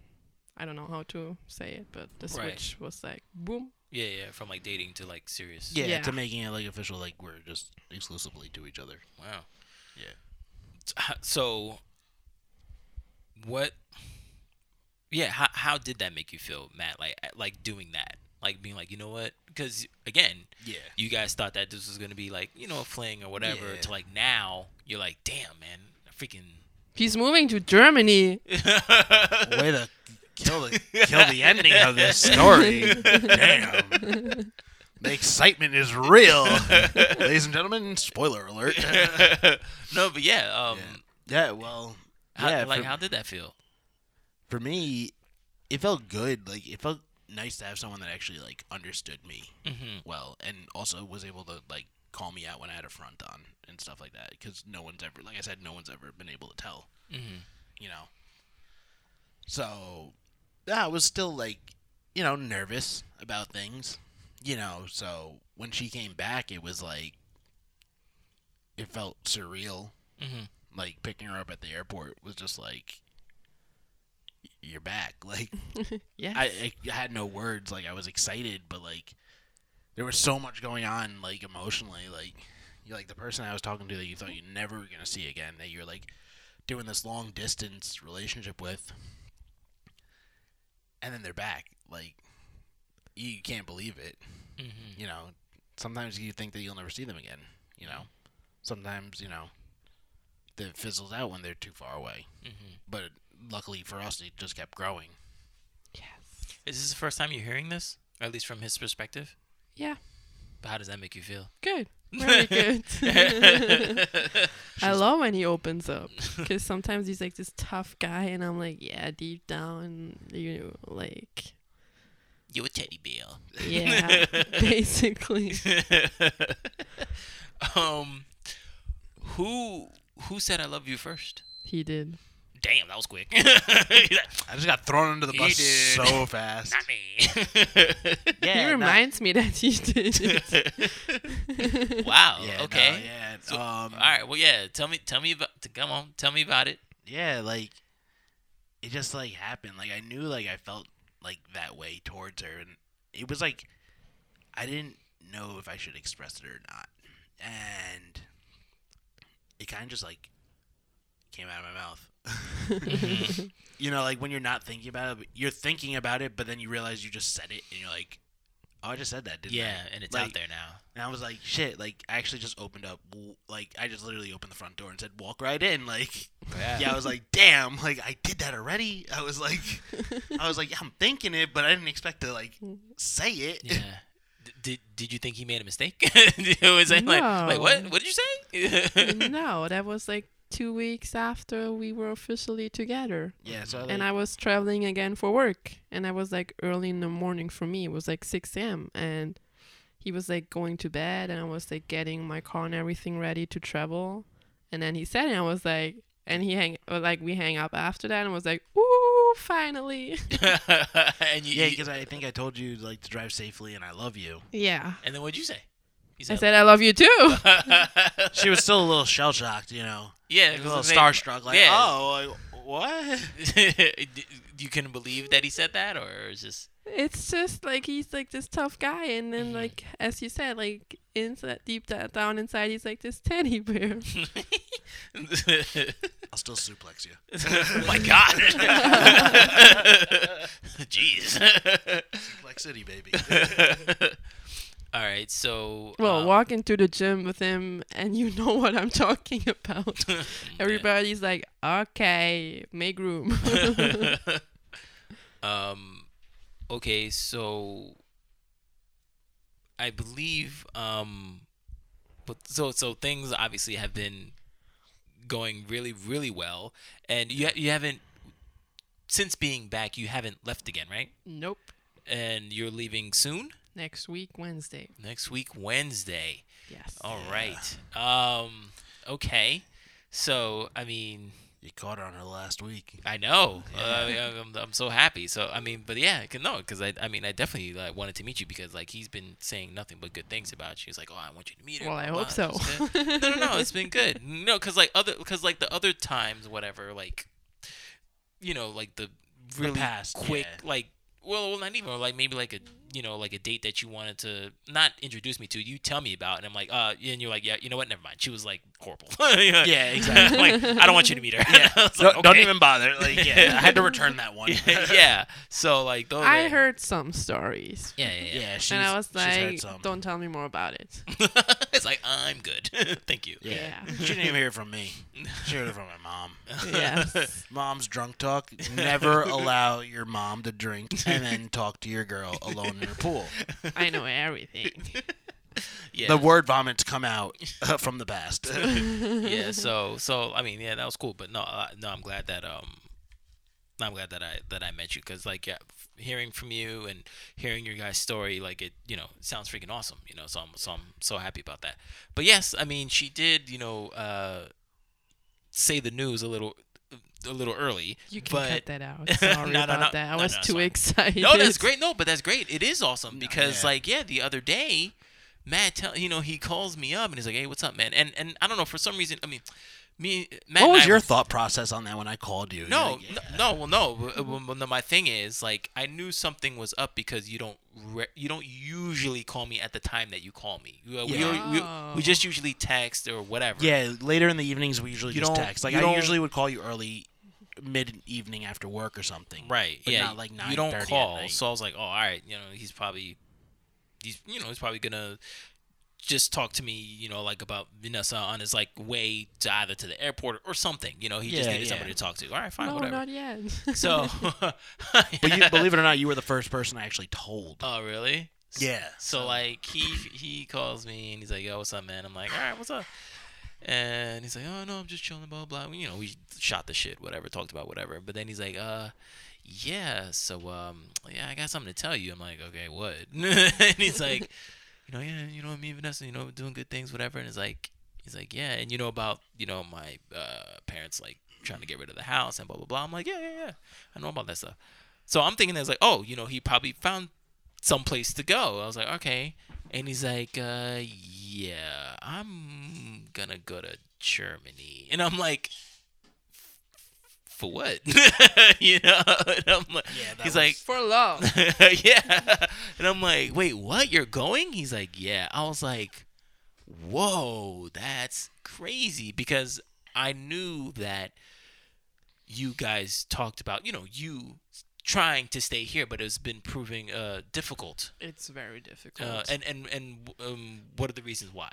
I don't know how to say it, but the Right. switch was like boom. Yeah, yeah, from like dating to like serious. Yeah, Yeah. to making it like official, like we're just exclusively to each other. Wow. Yeah. So, what? Yeah. How how did that make you feel, Matt? Like like doing that, like being like, you know what? Because again, Yeah. you guys thought that this was gonna be like you know a fling or whatever. Yeah. To like now, you're like, damn, man, I freaking. He's moving to Germany. way to kill the kill the ending of this story. Damn. The excitement is real. Ladies and gentlemen, spoiler alert. no, but yeah, um, yeah, well, how, yeah, like for, how did that feel? for me, it felt good. Like it felt nice to have someone that actually like understood me Mm-hmm. well and also was able to like call me out when I had a front on and stuff like that because no one's ever like I said no one's ever been able to tell Mm-hmm. you know. So, yeah, I was still like, you know, nervous about things, you know. So when she came back, it was like, it felt surreal. Mm-hmm. Like picking her up at the airport was just like, "Y- you're back. Like yeah, I, I had no words. Like I was excited, but like there was so much going on, like emotionally. Like you like the person I was talking to that you thought you never were gonna see again, that you're like doing this long distance relationship with, and then they're back. Like you can't believe it. Mm-hmm. You know, sometimes you think that you'll never see them again. You know, sometimes you know it fizzles out when they're too far away. Mm-hmm. But luckily for us, it just kept growing. yes. Is this the first time you're hearing this, or at least from his perspective? Yeah. But how does that make you feel? Good. Very good. I love when he opens up because sometimes he's like this tough guy, and I'm like, yeah, deep down, you like, you a teddy bear. yeah, basically. um, who who said I love you first? He did. Damn, that was quick. Like, I just got thrown under the He bus did. so fast. Not me. he nah- reminds me that he did wow. Yeah, no, okay. yeah. So- um, All right. Well, yeah. Tell me. Tell me about. Come on. Tell me about it. yeah, like it just like happened. Like I knew like I felt like that way towards her, and it was like I didn't know if I should express it or not, and it kind of just like came out of my mouth. you know, like when you're not thinking about it, you're thinking about it, but then you realize you just said it, and you're like, "Oh, I just said that." Didn't Yeah, I? and it's Like, out there now. And I was like, shit, like, I actually just opened up, w- like, I just literally opened the front door and said, walk right in. Like, yeah, I was like, damn, like, I did that already. I was like, I was like, yeah, I'm thinking it, but I didn't expect to, like, say it. Yeah. D- did Did you think he made a mistake? it was like, like, like, what? No. What did you say? no, that was like two weeks after we were officially together. Yeah, so, like, and I was traveling again for work, and I was like early in the morning for me. It was like six a.m. and he was like going to bed, and I was like getting my car and everything ready to travel. And then he said, and I was like, and he hang like we hang up after that, and was like, ooh, finally. and you, yeah, because I think I told you, like, to drive safely and I love you. yeah, and then what'd you say? You I said I love you too. She was still a little shell shocked, you know, yeah, like, a it little was starstruck, like, yeah. oh, like, what? you couldn't believe that he said that, or it's just it's just like he's like this tough guy, and then Mhm. like as you said, like inside deep down inside, he's like this teddy bear. I'll still suplex you. oh my god! Jeez. Suplex City, baby. All right, so Well, um, walk into the gym with him, and you know what I'm talking about. Everybody's like, okay, make room. um, okay, so I believe um, but so so things obviously have been going really really well, and you ha- you haven't since being back you haven't left again, right? nope. And you're leaving soon Next week, Wednesday. next week Wednesday. Yes. All right. Um. Okay. So I mean, You caught her on her last week. I know. Yeah. Uh, I, I'm, I'm so happy. So I mean, but yeah, I can no, because I I mean I definitely like, wanted to meet you because like he's been saying nothing but good things about you. He's like, oh, I want you to meet her. Well, I hope so. blah. no, no, no. It's been good. No, because like other because like the other times, whatever, like you know, like the really past, quick, yeah. like well, well, not even like maybe like a you know like a date that you wanted to not introduce me to. You tell me about, and I'm like, uh, and you're like, yeah, you know what? Never mind. She was like horrible. yeah, Yeah, exactly. like I don't want you to meet her. Yeah, I was don't, like, don't even bother. Like, yeah, I had to return that one. yeah. So like those. I are- heard some stories. Yeah, yeah, yeah. Yeah, she's, and I was like, don't tell me more about it. it's like I'm good. Thank you. Yeah. She didn't even hear from me. She heard it from my mom. Yes. Mom's drunk talk. Never allow your mom to drink and then talk to your girl alone in her pool. I know everything. Yeah. The word vomits come out uh, from the past. yeah. So so I mean yeah that was cool, but no uh, no I'm glad that um I'm glad that I that I met you because like yeah, hearing from you and hearing your guys' story like it you know sounds freaking awesome you know so I'm so I'm so happy about that. But yes, I mean she did you know uh say the news a little a little early. You can but cut that out. Sorry No, no, about no. that. I No, was no, too fine. excited. No, that's great. No, but that's great. It is awesome No, because, yeah. like, yeah, the other day, Matt, tell you know, he calls me up and he's like, "Hey, what's up, man?" And and I don't know for some reason, I mean, me, Matt. what was I- your thought process on that when I called you? No, like, no, yeah. no, well, no. Uh, well, no, My thing is, like, I knew something was up because you don't, re- you don't usually call me at the time that you call me. We, we, Yeah. we, Oh. we just usually text or whatever. Yeah, later in the evenings we usually You just text. Like I usually would call you early, mid evening after work or something. Right. But yeah. not like you don't call. night. So I was like, oh, all right. You know, he's probably, he's, you know, he's probably gonna just talk to me, you know, like about Vanessa on his like way to either to the airport or something. You know, he just needed yeah. somebody to talk to. All right, fine, No, whatever. not yet. So, But you, believe it or not, you were the first person I actually told. oh really? yeah. So like he he calls me and he's like, "Yo, what's up, man?" I'm like, "All right, what's up?" And he's like, "Oh no, I'm just chilling, blah blah." You know, we shot the shit, whatever, talked about whatever. But then he's like, "Uh, yeah, so um, yeah, I got something to tell you." I'm like, "Okay, what?" and he's like, "You know, yeah, you know, me and Vanessa, you know, doing good things, whatever." And it's like, he's like, "Yeah, and you know about you know my uh parents like trying to get rid of the house and blah blah blah." I'm like, "Yeah, yeah, yeah, I know about that stuff." So I'm thinking that's like, oh, you know, he probably found some place to go. I was like, okay. And he's like, uh, yeah, I'm gonna go to Germany. And I'm like, for what? you know? And I'm like, Yeah, he's like, For love. yeah. And I'm like, wait, what? You're going? He's like, yeah. I was like, whoa, that's crazy because I knew that you guys talked about, you know, you trying to stay here, but it's been proving uh, difficult. It's very difficult. Uh, and and and um, what are the reasons why?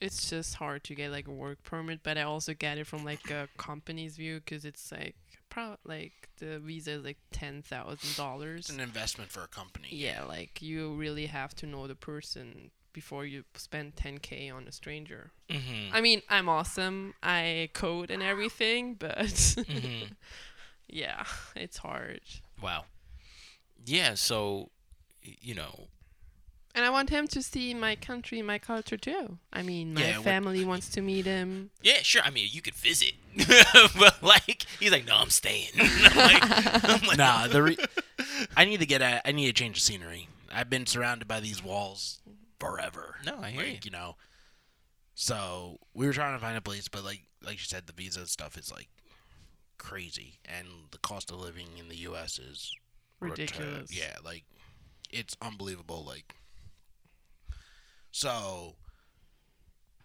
it's just hard to get like a work permit, but I also get it from like a company's view because it's like pro like the visa is like ten thousand dollars. An investment for a company. Yeah, like you really have to know the person before you spend 10k on a stranger. Mm-hmm. I mean, I'm awesome. I code and everything, but mm-hmm. yeah, it's hard. Wow. Yeah. So, you know, And I want him to see my country, my culture too. I mean, my Yeah, family wants to meet him. Yeah, sure. I mean, you could visit, but like, he's like, no, I'm staying. I'm like, I'm like, Nah, the re- I need to get a, I need to change the scenery. I've been surrounded by these walls forever. No, I hear like, you know. So we were trying to find a place, but like like you said, the visa stuff is like crazy, and the cost of living in the U.S. is Ridiculous. yeah, like it's unbelievable. Like so,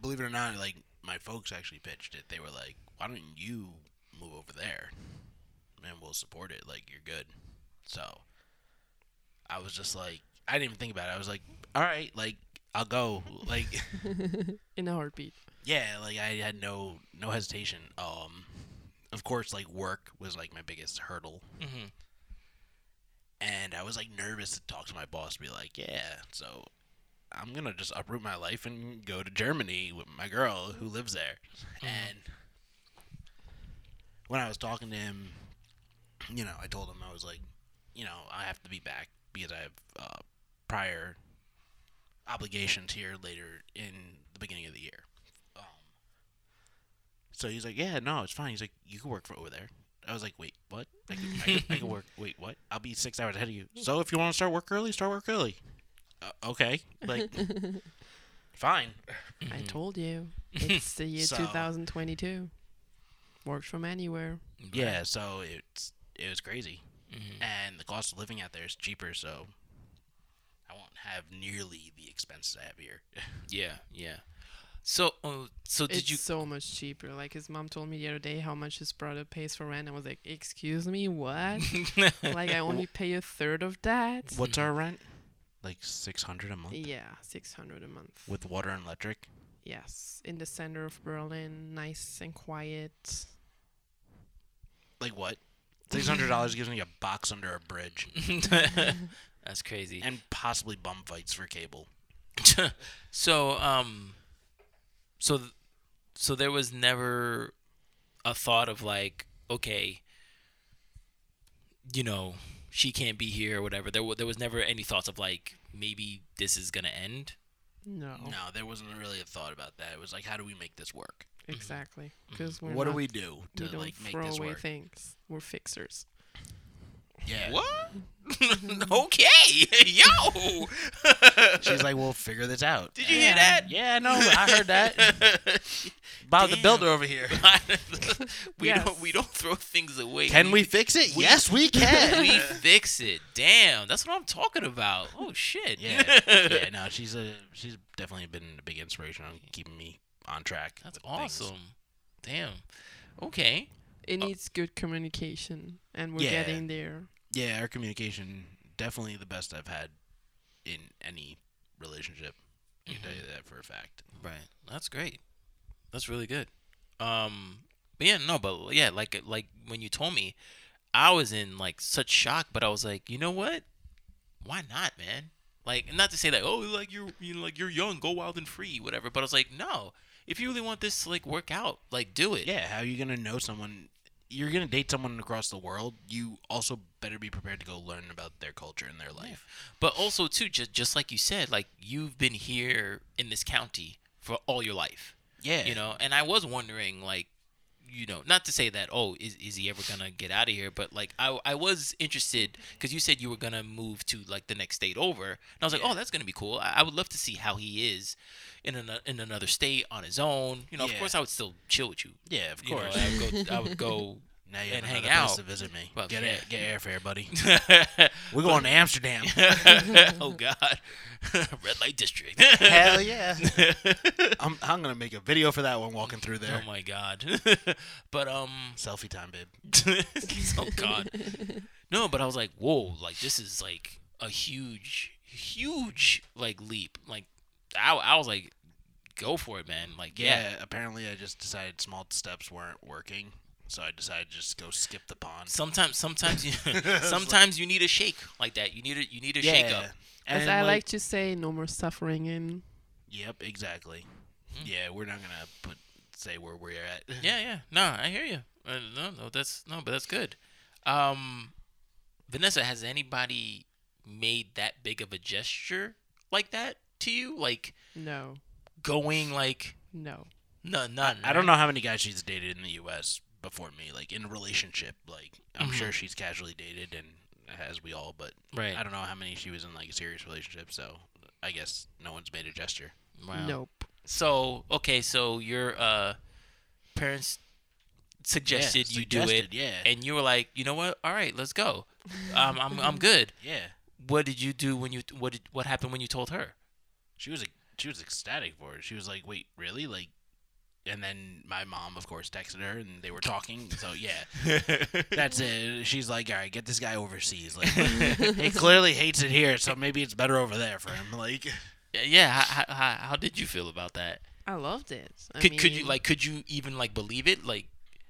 believe it or not, like my folks actually pitched it. They were like, "Why don't you move over there, and we'll support it? Like you're good." So I was just like, I didn't even think about it. I was like, "All right, like I'll go." Like In a heartbeat. yeah, like I had no no hesitation. Um, of course, like work was like my biggest hurdle, Mhm. and I was like nervous to talk to my boss, be like, "Yeah, so I'm gonna just uproot my life and go to Germany with my girl who lives there." And when I was talking to him, you know, I told him I was like, you know, I have to be back because I have uh, prior obligations here later in the beginning of the year. So he's like, yeah, no, it's fine. He's like, you can work for over there. I was like, wait, what? I can, I can, I can work. Wait, what? I'll be six hours ahead of you. So if you want to start work early, start work early. Uh, okay, like, fine. I told you. It's the year So- 2022. Works from anywhere. Yeah, so it's it was crazy, Mhm. and the cost of living out there is cheaper. So I won't have nearly the expenses I have here. Yeah, yeah. So, uh, so did it's you? so much cheaper. Like his mom told me the other day how much his brother pays for rent. I was like, "Excuse me, what? like I only pay a third of that." What's our rent? Like six hundred a month Yeah, six hundred a month. with water and electric. Yes, in the center of Berlin, nice and quiet. Like what? Six hundred dollars gives me a box under a bridge That's crazy. and possibly bum fights for cable. so um so th- so there was never a thought of like okay you know she can't be here or whatever there, wa there was never any thoughts of like maybe this is gonna end No, No, there wasn't really a thought about that. It was like, how do we make this work? exactly. Because we're Mm-hmm. what do we do to we don't like make throw this away work? things. We're fixers. Yeah. what mm-hmm. okay yo She's like, we'll figure this out. did you Yeah. hear that Yeah, no, I heard that. Bob the Builder over here. we Yes. don't we don't throw things away Can we fix it? we- yes, we can. we fix it damn that's what i'm talking about oh shit yeah, yeah. No, she's a she's definitely been a big inspiration on keeping me on track. That's with things. awesome. Damn. Okay. It uh, needs good communication, and we're Yeah. getting there. Yeah, our communication definitely the best I've had in any relationship. I can tell you that for a fact. Right. That's great. That's really good. Um. But yeah, no, but yeah, like like when you told me, I was in like such shock, but I was like, you know what? Why not, man? Like, not to say that, oh, like you're you know, like you're young, go wild and free, whatever. But I was like, no, if you really want this to like work out, like do it. Yeah, how are you gonna know someone? You're gonna date someone across the world. You also better be prepared to go learn about their culture and their life. But also too, just just like you said, like you've been here in this county for all your life. Yeah, you know and i was wondering like you know not to say that oh is, is he ever gonna get out of here but like i, I was interested because you said you were gonna move to like the next state over and i was like oh, Yeah. oh that's gonna be cool I, I would love to see how he is in an, in another state on his own you know of course i would still chill with you yeah, of you know, course. I would go, I would go now you and hang out. to visit me. Well, get yeah. air, get airfare, buddy. We're going to Amsterdam. oh god red light district Hell yeah! I'm I'm gonna make a video for that one walking through there. oh my god but um Selfie time, babe. oh god no but i was like whoa like this is like a huge huge like leap like i, I was like go for it man like Yeah, yeah, apparently I just decided small steps weren't working, so I decided to just go skip the pond. sometimes sometimes you sometimes you need a shake like that you need a you need a yeah, shake up As and I like to say, no more suffering in. Yep, exactly. Hmm. Yeah, we're not gonna put say where we're at. yeah yeah no i hear you uh, no no that's no but that's good um vanessa has anybody made that big of a gesture like that to you like No, going like no. no none I don't know how many guys she's dated in the U.S. before me, like in a relationship. Like I'm Mhm. sure she's casually dated, and as we all, but right I don't know how many she was in like a serious relationship. So I guess no one's made a gesture. Wow. Nope. So okay, so your uh parents suggested Yeah, you do it, Yeah, and you were like, you know what? All right, let's go. Um, I'm I'm good. yeah. What did you do when you what did what happened when you told her? She was like, she was ecstatic for it. She was like, "Wait, really?" Like, and then my mom, of course, texted her, and they were talking. So yeah, that's it. She's like, "All right, get this guy overseas. Like, he clearly hates it here, so maybe it's better over there for him." Like, yeah. How, how, how did you feel about that? I loved it. I Could could you like could you even like believe it? Like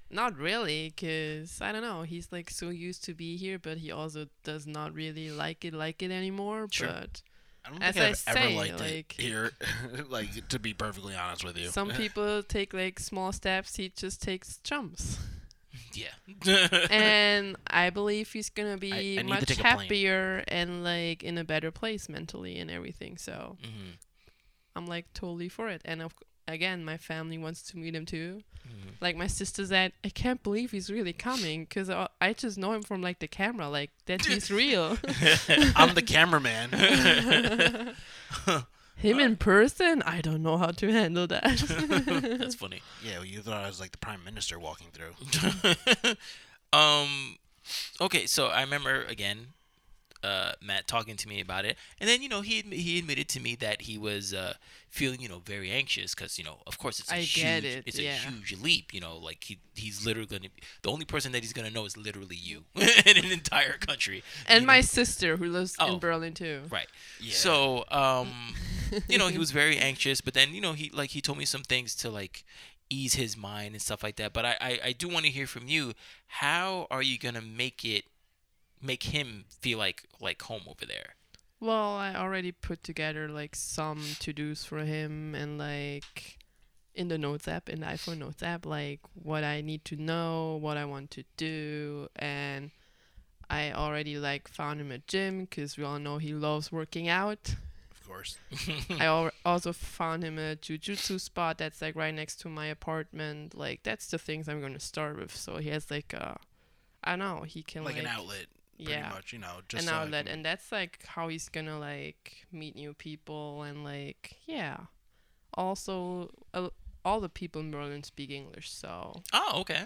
Not really, cause I don't know. He's like so used to be here, but he also does not really like it, like it anymore. Sure. But I don't As think I I've say, ever liked like- it here. like, to be perfectly honest with you, some people take like small steps. He just takes jumps, yeah. and I believe he's gonna be I to much take a plane. happier and like in a better place mentally and everything. So Mhm, I'm like totally for it. And of, again, my family wants to meet him too. mhm. Like my sister said, I can't believe he's really coming because I, I just know him from like the camera, like that he's real. I'm the cameraman. Him in person, I don't know how to handle that. That's funny. yeah, well, you thought I was like the prime minister walking through. um okay so i remember again uh, Matt talking to me about it, and then you know he he admitted to me that he was uh, feeling you know very anxious because you know of course it's a I huge get it, it's yeah. a huge leap you know like he he's literally gonna the only person that he's gonna know is literally you in an entire country And my know? sister who lives Oh. in Berlin too. right Yeah. so um you know he was very anxious but then you know he like he told me some things to like ease his mind and stuff like that but i i, I do want to hear from you how are you gonna make it make him feel like like home over there Well, I already put together like some to dos for him and like in the notes app, in the iPhone notes app, like what I need to know, what I want to do, and I already like found him a gym because we all know he loves working out. Of course. I al- also found him a jujutsu spot that's like right next to my apartment. Like that's the things I'm gonna start with. So he has like a, I don't know, he can Like like, an outlet, pretty yeah, much. You know, just an so I outlet, can- and that's like how he's gonna like meet new people and like yeah. Also, uh, all the people in Berlin speak English, so oh okay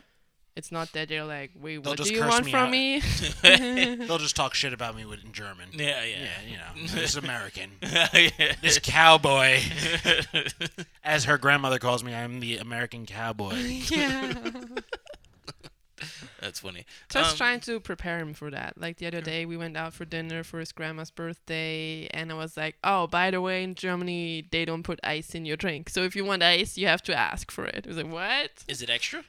it's not that they're like, wait, They'll what do just you want me from out. me? They'll just talk shit about me with in German. yeah Yeah, yeah you know, this American, yeah. this cowboy, as her grandmother calls me. I'm the American cowboy. yeah. That's funny. Just Um, trying to prepare him for that. Like the other day, we went out for dinner for his grandma's birthday, and I was like, "Oh, by the way, in Germany, they don't put ice in your drink. So if you want ice, you have to ask for it." I was like, "What? Is it extra?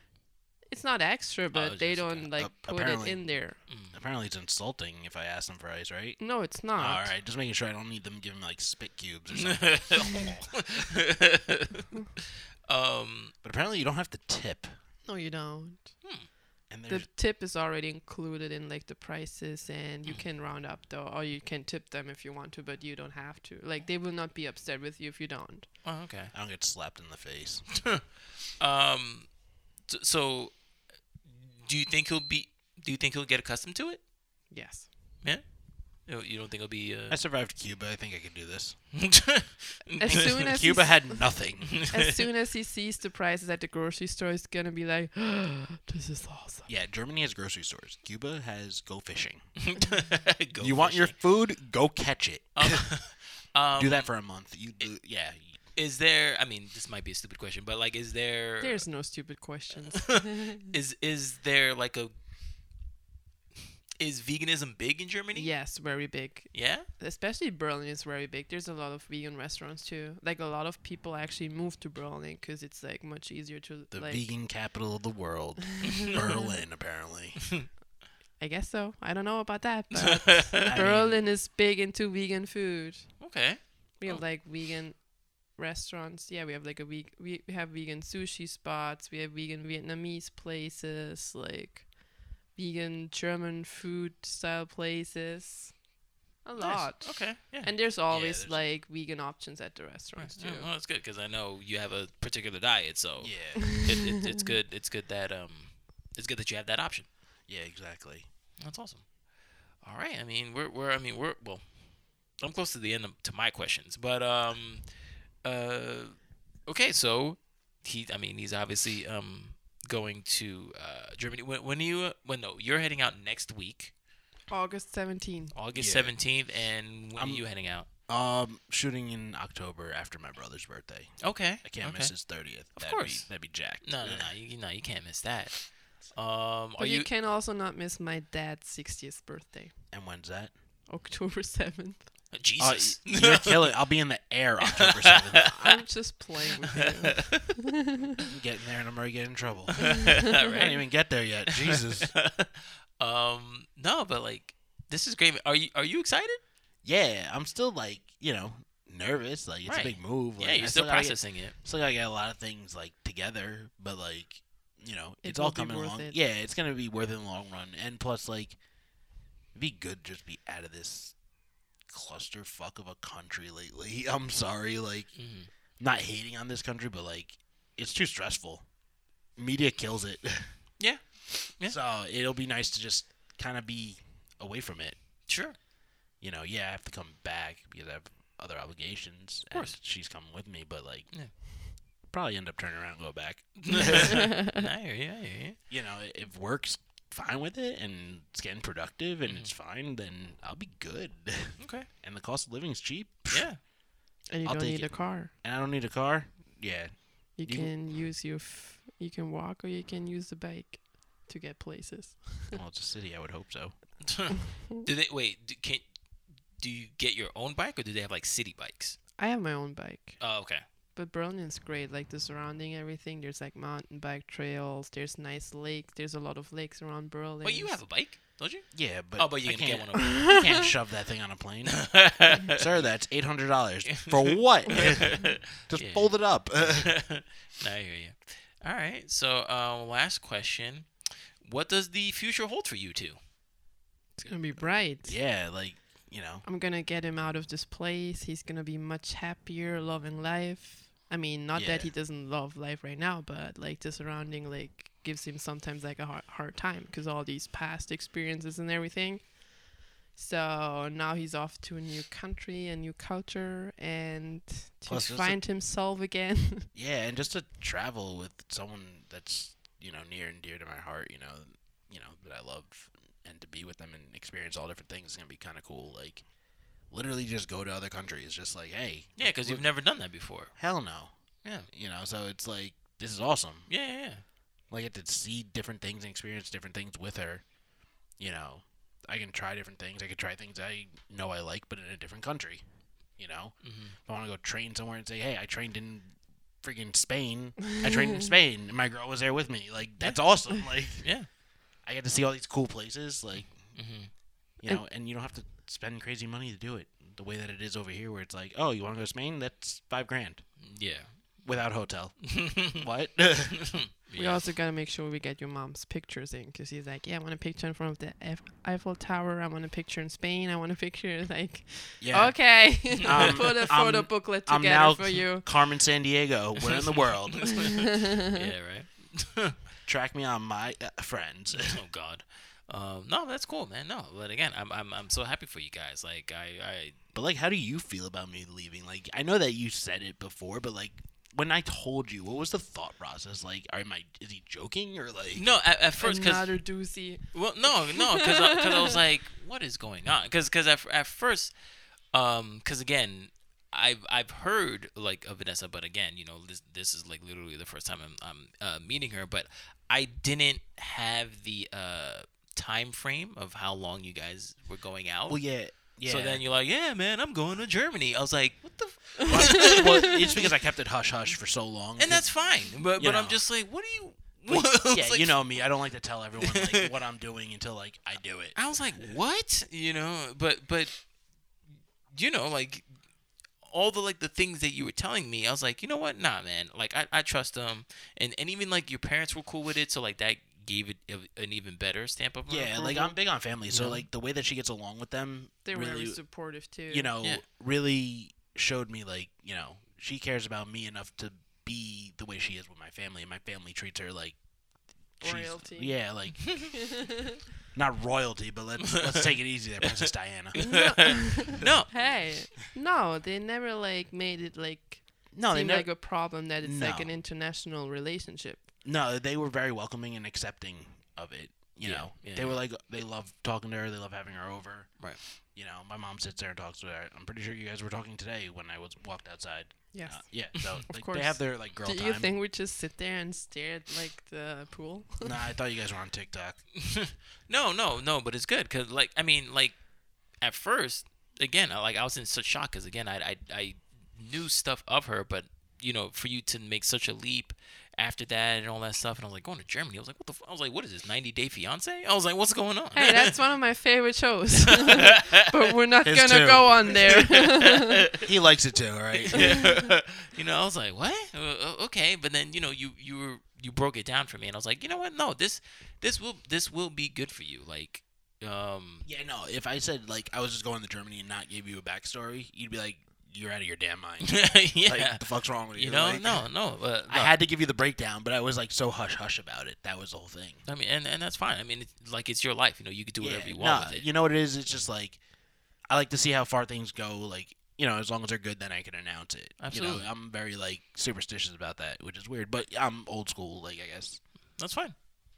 It's not extra, but it's they don't uh, like put it in there." Apparently, it's insulting if I ask them for ice, right? No, it's not. All right, just making sure I don't need them giving me like spit cubes or something. um. but apparently, you don't have to tip. No, you don't. And The tip is already included in like the prices, and Mm. you can round up though, or you can tip them if you want to, but you don't have to. Like they will not be upset with you if you don't. Oh, okay. I don't get slapped in the face. Um. So, do you think he'll be? Do you think he'll get accustomed to it? Yes. You don't- you don't think it'll be? I Uh... survived Cuba. I think I can do this. As soon as Cuba had nothing. as soon as he sees the prices at the grocery store, he's gonna be like, "This is awesome." Yeah, Germany has grocery stores. Cuba has go fishing. Go you want your food? Go catch it. Um, do that for a month. You do, yeah. Is there? I mean, this might be a stupid question, but like, is there? There's no stupid questions. is is there like a? Is veganism big in Germany? yes, very big. Yeah. Especially Berlin is very big. There's a lot of vegan restaurants too. Like a lot of people actually move to Berlin because it's like much easier to The like. vegan capital of the world, Berlin, apparently. I guess so. I don't know about that, but Berlin is big into vegan food. Okay. We have Oh. like vegan restaurants. Yeah, we have like a week. We, we have vegan sushi spots. We have vegan Vietnamese places, like vegan German food style places. A Nice. lot. Okay. Yeah. And there's always there's- like vegan options at the restaurants too. Yeah, well, that's good because I know you have a particular diet, so Yeah. it, it, it's good. It's good that um, it's good that you have that option. Yeah, exactly. That's awesome. All right. I mean, we're we're I mean we're well, I'm close to the end of, to my questions, but um, uh, okay. So he, I mean, he's obviously um going to uh Germany. When when are you? Uh, when no, you're heading out next week, August seventeenth. August Yeah. seventeenth, and when I'm- are you heading out? Um, shooting in October after my brother's birthday. Okay. I can't okay. miss his thirtieth. Of that'd course. be, that'd be jacked. No, no, no. You, no, you can't miss that. Um, But are you, you? can also not miss my dad's 60th birthday, And when's that? October 7th. Uh, Jesus. y- you're kill it. I'll be in the air October seventh. I'm just playing with you. Getting there, and I'm already getting in trouble. I right? didn't even get there yet. Jesus. um, no, but like, this is great. Are you are you excited? Yeah, I'm still like you know nervous. Like it's Right. a big move. Like, yeah, I you're still gotta get- processing it. still gotta get a lot of things like together, but like you know, It it's all coming along. it. Yeah, it's gonna be worth it in the long run. And plus, like, it'd be good to just be out of this clusterfuck of a country lately. I'm sorry, like, Mhm. not hating on this country, but like, it's too stressful. Media kills it. Yeah. Yeah. So it'll be nice to just kind of be away from it. Sure. You know, yeah, I have to come back because I have other obligations. Of course. And she's coming with me, but like, Yeah. probably end up turning around and go back. I hear you. I hear you. you know, if work's fine with it and it's getting productive and Mhm. it's fine, then I'll be good. Okay. and the cost of living is cheap. Yeah. And you I'll don't take need it. a car. And I don't need a car. Yeah. You, You- can use your, f- you can walk or you can use the bike to get places. Well, it's a city. I would hope so. do they wait? Do, can do you get your own bike or do they have like city bikes? I have my own bike. Oh, okay. But Berlin's great, like the surrounding everything. There's like mountain bike trails. There's nice lakes. There's a lot of lakes around Berlin. But you have a bike, don't you? Yeah, but oh, but you I can get one. Of You can't shove that thing on a plane, sir. That's eight hundred dollars for what? Just Yeah. fold it up. no, I hear you. All right. So, uh, last question: What does the future hold for you two? It's gonna be bright. yeah, like you know. I'm gonna get him out of this place. He's gonna be much happier, loving life. I mean, not that he doesn't love life right now, but like the surrounding like gives him sometimes like a hard, hard time because all these past experiences and everything. So now he's off to a new country, a new culture, and to Plus, find himself again. Yeah, and just to travel with someone that's you know near and dear to my heart, you know, you know that I love, and to be with them and experience all different things is gonna be kind of cool. Like, literally, just go to other countries. Just like, hey, Yeah, because you've never done that before. hell no, Yeah. you know. So it's like this is awesome. Yeah, yeah, yeah. Like, I get to see different things and experience different things with her. You know, I can try different things. I can try things I know I like, but in a different country. You know, Mhm. if I want to go train somewhere and say, hey, I trained in freaking Spain. I trained in Spain, and my girl was there with me. Like, that's awesome. Like, Yeah. I get to see all these cool places. Like, hmm you know, and you don't have to spend crazy money to do it. The way that it is over here, where it's like, oh, you want to go to Spain? That's five grand Yeah. without hotel. what? We Yeah. also gotta make sure we get your mom's pictures in, because he's like, yeah, I want a picture in front of the Eif- Eiffel Tower. I want a picture in Spain. I want a picture like, yeah. okay, Um, put a I'm- photo booklet I'm together now for you. Carmen Sandiego. Where in the world? yeah. Right. Track me on my uh, friends. oh God. Um, no, that's cool, man. No, but again, I'm I'm I'm so happy for you guys. Like I I But like, how do you feel about me leaving? Like, I know that you said it before, but like, when I told you, what was the thought process? Like, am I? Is he joking or like? no at, at first because Another doozy. Well, no, no, because because I was like, what is going on? Because because at, at first, um, because again, I've I've heard like of Vanessa, but again, you know, this this is like literally the first time I'm I'm uh, meeting her, but I didn't have the uh time frame of how long you guys were going out. Well, yeah, yeah. So then you're like, yeah, man, I'm going to Germany. I was like, what the? F-? well, it's because I kept it hush hush for so long. and that's fine, but but I'm just like, what do you? Like, yeah, like, you know me. I don't like to tell everyone like what I'm doing until like I do it. I was like, what? You know, but but you know, like all the like the things that you were telling me, I was like, you know what? Nah, man. Like I, I trust them, and and even like your parents were cool with it, so like that gave it an even better stamp of Yeah, like. I'm big on family, so Yeah. like the way that she gets along with them they were really, very supportive too. you know, Yeah. really showed me like you know she cares about me enough to be the way she is with my family, and my family treats her like Royalty. Yeah, like not royalty, but let's let's take it easy there, Princess Diana. no, hey, no, they never like made it like No, they seem never. like a problem that it's like an international relationship. No, they were very welcoming and accepting of it. You Yeah, know, yeah, they yeah. were like they love talking to her. They love having her over. Right. You know, my mom sits there and talks to her. I'm pretty sure you guys were talking today when I was walked outside. Yes. Uh, yeah. So like, course. they have their like girl Do time. you think we just sit there and stare at like the pool? nah, I thought you guys were on TikTok. no, no, no. But it's good because like I mean like at first again like I was in such shock because again I, I I knew stuff of her, but you know for you to make such a leap after that and all that stuff, and I was like going to Germany. I was like, what the? F-? I was like, what is this? 90 Day Fiance? I was like, what's going on? hey, that's one of my favorite shows. but we're not His gonna too. go on there. he likes it too, right? you know, I was like, what? Uh, uh, okay, but then you know, you you were you broke it down for me, and I was like, you know what? No, this this will this will be good for you. Like, um, yeah, no. If I said like I was just going to Germany and not give you a backstory, you'd be like, "You're out of your damn mind." yeah, Like, the fuck's wrong with you? you know, Like, no, no, uh, I had to give you the breakdown, but I was like so hush hush about it. That was the whole thing. I mean, and, and that's fine. I mean, it's, like it's your life. You know, you could do whatever you want nah, with it. You know what it is? It's just like I like to see how far things go. Like you know, as long as they're good, then I can announce it. Absolutely. You know, I'm very like superstitious about that, which is weird, but I'm old school. Like I guess. That's fine.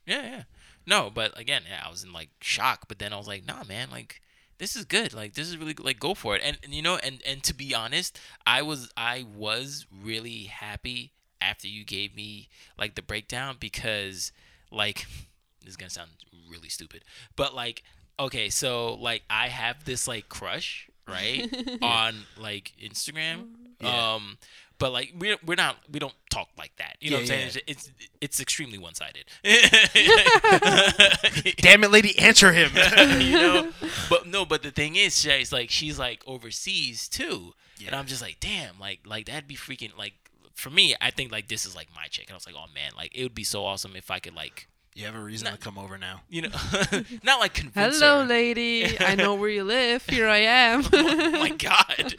Yeah, yeah. No, but again, yeah, I was in like shock. But then I was like, nah, man, like this is good. Like this is really good. like go for it. And, and you know, and and to be honest, I was I was really happy after you gave me like the breakdown because like this is gonna sound really stupid, but like okay, so like I have this like crush right on like Instagram. Yeah. Um, but like we're we're not we don't talk like that. You know Yeah, what I'm saying? It's, it's it's extremely one sided. Damn it, lady, answer him. you know, but no, but the thing is, she's like she's like overseas too, and I'm just like, damn, like like that'd be freaking like for me. I think like this is like my chick, and I was like, oh man, like it would be so awesome if I could like you have a reason to come over now. you know, not like convince Hello, her. lady. I know where you live. Here I am. oh my god,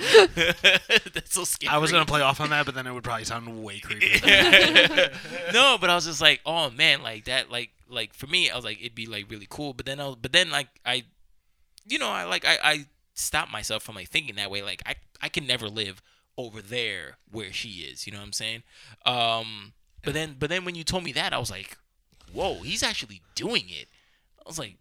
that's so scary. I was gonna play off on that, but then it would probably sound way creepy. no, but I was just like, oh man, like that, like like for me, I was like, it'd be like really cool. But then I, was, but then like I, you know, I like I I stopped myself from like thinking that way. Like I I can never live over there where she is. You know what I'm saying? Um, but then but then when you told me that, I was like, whoa, he's actually doing it. I was like.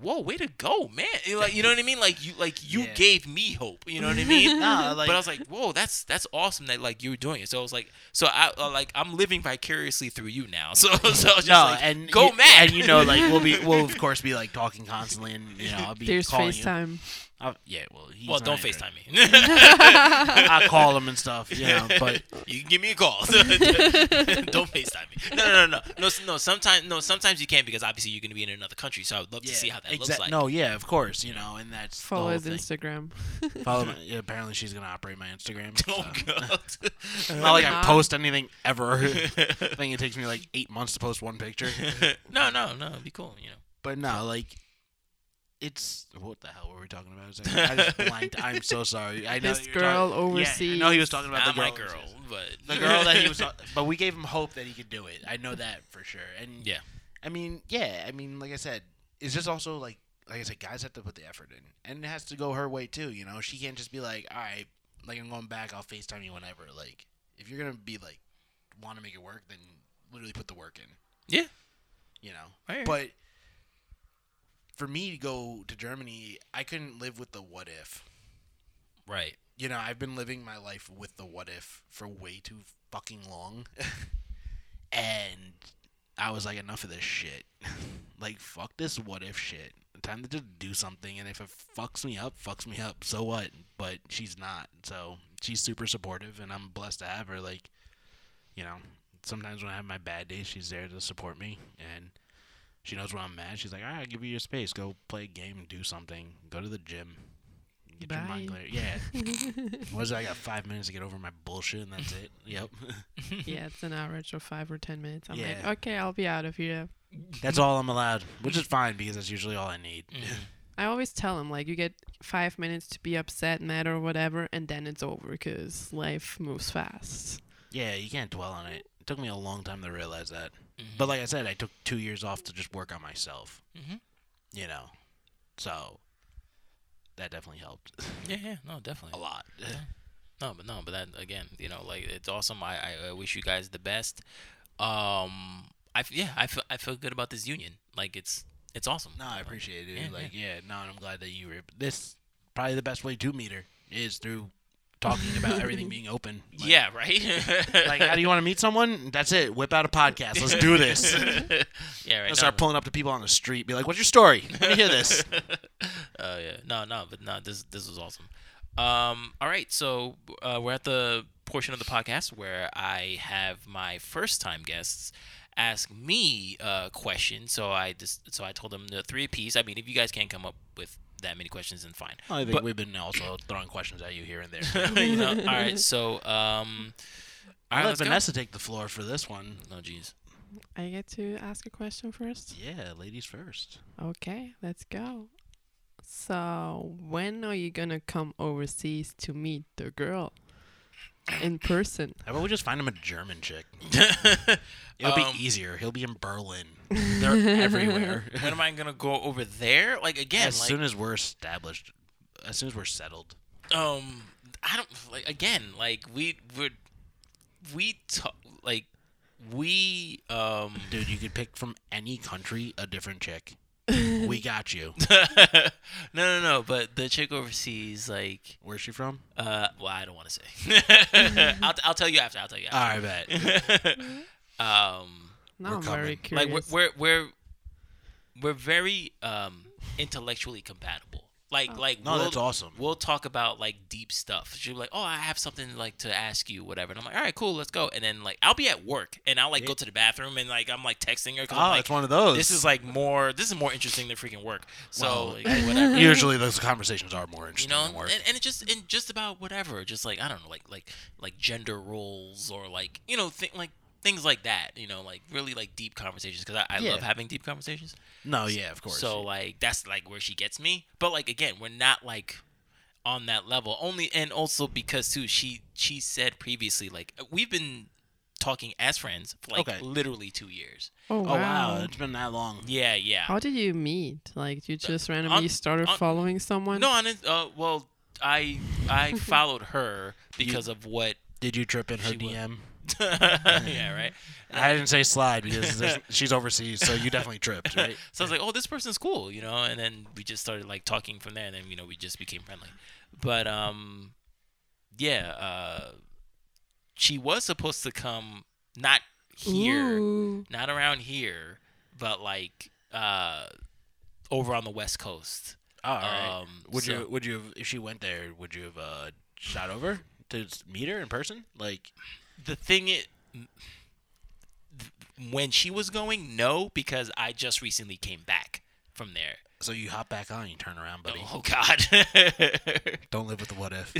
Whoa, way to go, man! You Like you know what I mean? Like you, like you Yeah. gave me hope. You know what I mean? Nah, like- but I was like, whoa, that's that's awesome that like you were doing it. So I was like, so I uh, like I'm living vicariously through you now. So so I was just no, like, and go you, mad. And you know, like we'll be, we'll of course be like talking constantly, and you know, I'll be There's calling FaceTime. You. I'll, yeah, well, he's well, not don't even- Facetime me. I call him and stuff, you know, but you can give me a call. don't Facetime me. No, no, no, no, no. No, sometimes no, sometimes you can't because obviously you're gonna be in another country. So I would love to see how that looks exact- like. No, yeah, of course, you know, and that's Follow the his thing. Instagram. Follow my, yeah, apparently she's gonna operate my Instagram. Oh so. god. Not like I post anything ever. I think it takes me like eight months to post one picture. no, no, no. It'd be cool. You know. But no, like it's what the hell were we talking about? I just blanked. I'm so sorry. I know This talking- girl Yeah, I know he was talking about Not the my girl. girl, overseas. but The girl that he was, talk- but we gave him hope that he could do it. I know that for sure. And Yeah. I mean, yeah, I mean, like I said, it's just also like, like I said, guys have to put the effort in, and it has to go her way too. You know, she can't just be like, all right, like I'm going back. I'll Facetime you whenever. Like, if you're gonna be like, want to make it work, then literally put the work in. Yeah. You know, you. but for me to go to Germany, I couldn't live with the what if. right. You know, I've been living my life with the what if for way too fucking long. and I was like, enough of this shit. like, fuck this what if shit. Time to just do something. And if it fucks me up, fucks me up. So what? But she's not. So she's super supportive, and I'm blessed to have her. Like, you know, sometimes when I have my bad days, she's there to support me. And she knows when I'm mad. She's like, all right, I'll give you your space. Go play a game, do something, go to the gym. Get your mind Bye. clear. Yeah, what is it? I got five minutes to get over my bullshit, and that's it. Yep. yeah, it's an average of five or ten minutes. I'm like, okay, I'll be out of here. that's all I'm allowed, which is fine because that's usually all I need. Mhm. I always tell him like, you get five minutes to be upset, mad, or whatever, and then it's over because life moves fast. yeah, you can't dwell on it. It took me a long time to realize that. Mhm. But like I said, I took two years off to just work on myself. Mhm. You know, so that definitely helped yeah, yeah, no, definitely. a lot. No, but no, but that again, you know, like it's awesome. I, I, I wish you guys the best. Um, I yeah, I feel I feel good about this union. Like it's it's awesome. No, I appreciate it. Yeah, like, yeah. no, I'm glad that you were. This probably the best way to meet her is through talking about everything being open. Like, yeah, right. Like, how do you want to meet someone? That's it. Whip out a podcast. Let's do this. yeah, right. Let's no, start pulling up to people on the street. Be like, "What's your story? Let me hear this." Oh yeah, no, no, but no, this this was awesome. Um, all right, so uh, we're at the portion of the podcast where I have my first time guests ask me a question. So I just so I told them the three piece. I mean, if you guys can't come up with that many questions, then fine. I think But- we've been also throwing questions at you here and there. you know, all right, so um, all right, I'll let let's go. Vanessa take the floor for this one. Oh jeez. I get to ask a question first. Yeah, ladies first. Okay, let's go. So, when are you gonna come overseas to meet the girl in person? How about we just find him a German chick? It'll Um, be easier. He'll be in Berlin. They're everywhere. when am I gonna go over there? Like again, as like soon as we're established, as soon as we're settled. um, I don't like again. Like we would we talk like we um Dude, you could pick from any country a different chick. We got you. no no no but the chick overseas like Where's she from? uh well i don't want to say I'll, I'll tell you after i'll tell you All after. right, bet. um Now We're I'm very coming. curious. like we're, we're we're we're very um intellectually compatible like oh. like No, we'll, that's awesome. we'll talk about like deep stuff she'll be like oh i have something like to ask you whatever and i'm like all right cool let's go and then like i'll be at work and i'll like go to the bathroom and like i'm like texting her 'cause Oh, like, it's one of those. this is like more this is more interesting than freaking work so Well, like, whatever Usually those conversations are more interesting. you interesting know than work. and, and it just and just about whatever just like i don't know like like like gender roles or like you know th- like things like that you know like really like deep conversations because I, I Yeah. love having deep conversations no, yeah, of course. so like that's like where she gets me but like again we're not like on that level only and also because too she she said previously like we've been talking as friends for like Okay. literally two years oh, oh wow, wow. it's been that long. yeah yeah How did you meet? Like, you just randomly on- started on- following someone? no on it uh well i i followed her because of what Did you trip in her DM? would. DM? yeah, right. I didn't say slide because she's overseas, so you definitely tripped, right? So I was like, oh, this person's cool, you know. And then we just started like talking from there, and then you know we just became friendly. But um, yeah, uh, she was supposed to come not here, Ooh. not around here, but like uh, over on the west coast. Oh, all right. Um, would so- you would you have, if she went there? Would you have uh, shot over to meet her in person? Like, The thing is. When she was going, no, because I just recently came back from there. so you hop back on, you turn around, buddy. Oh God! Don't live with the what if.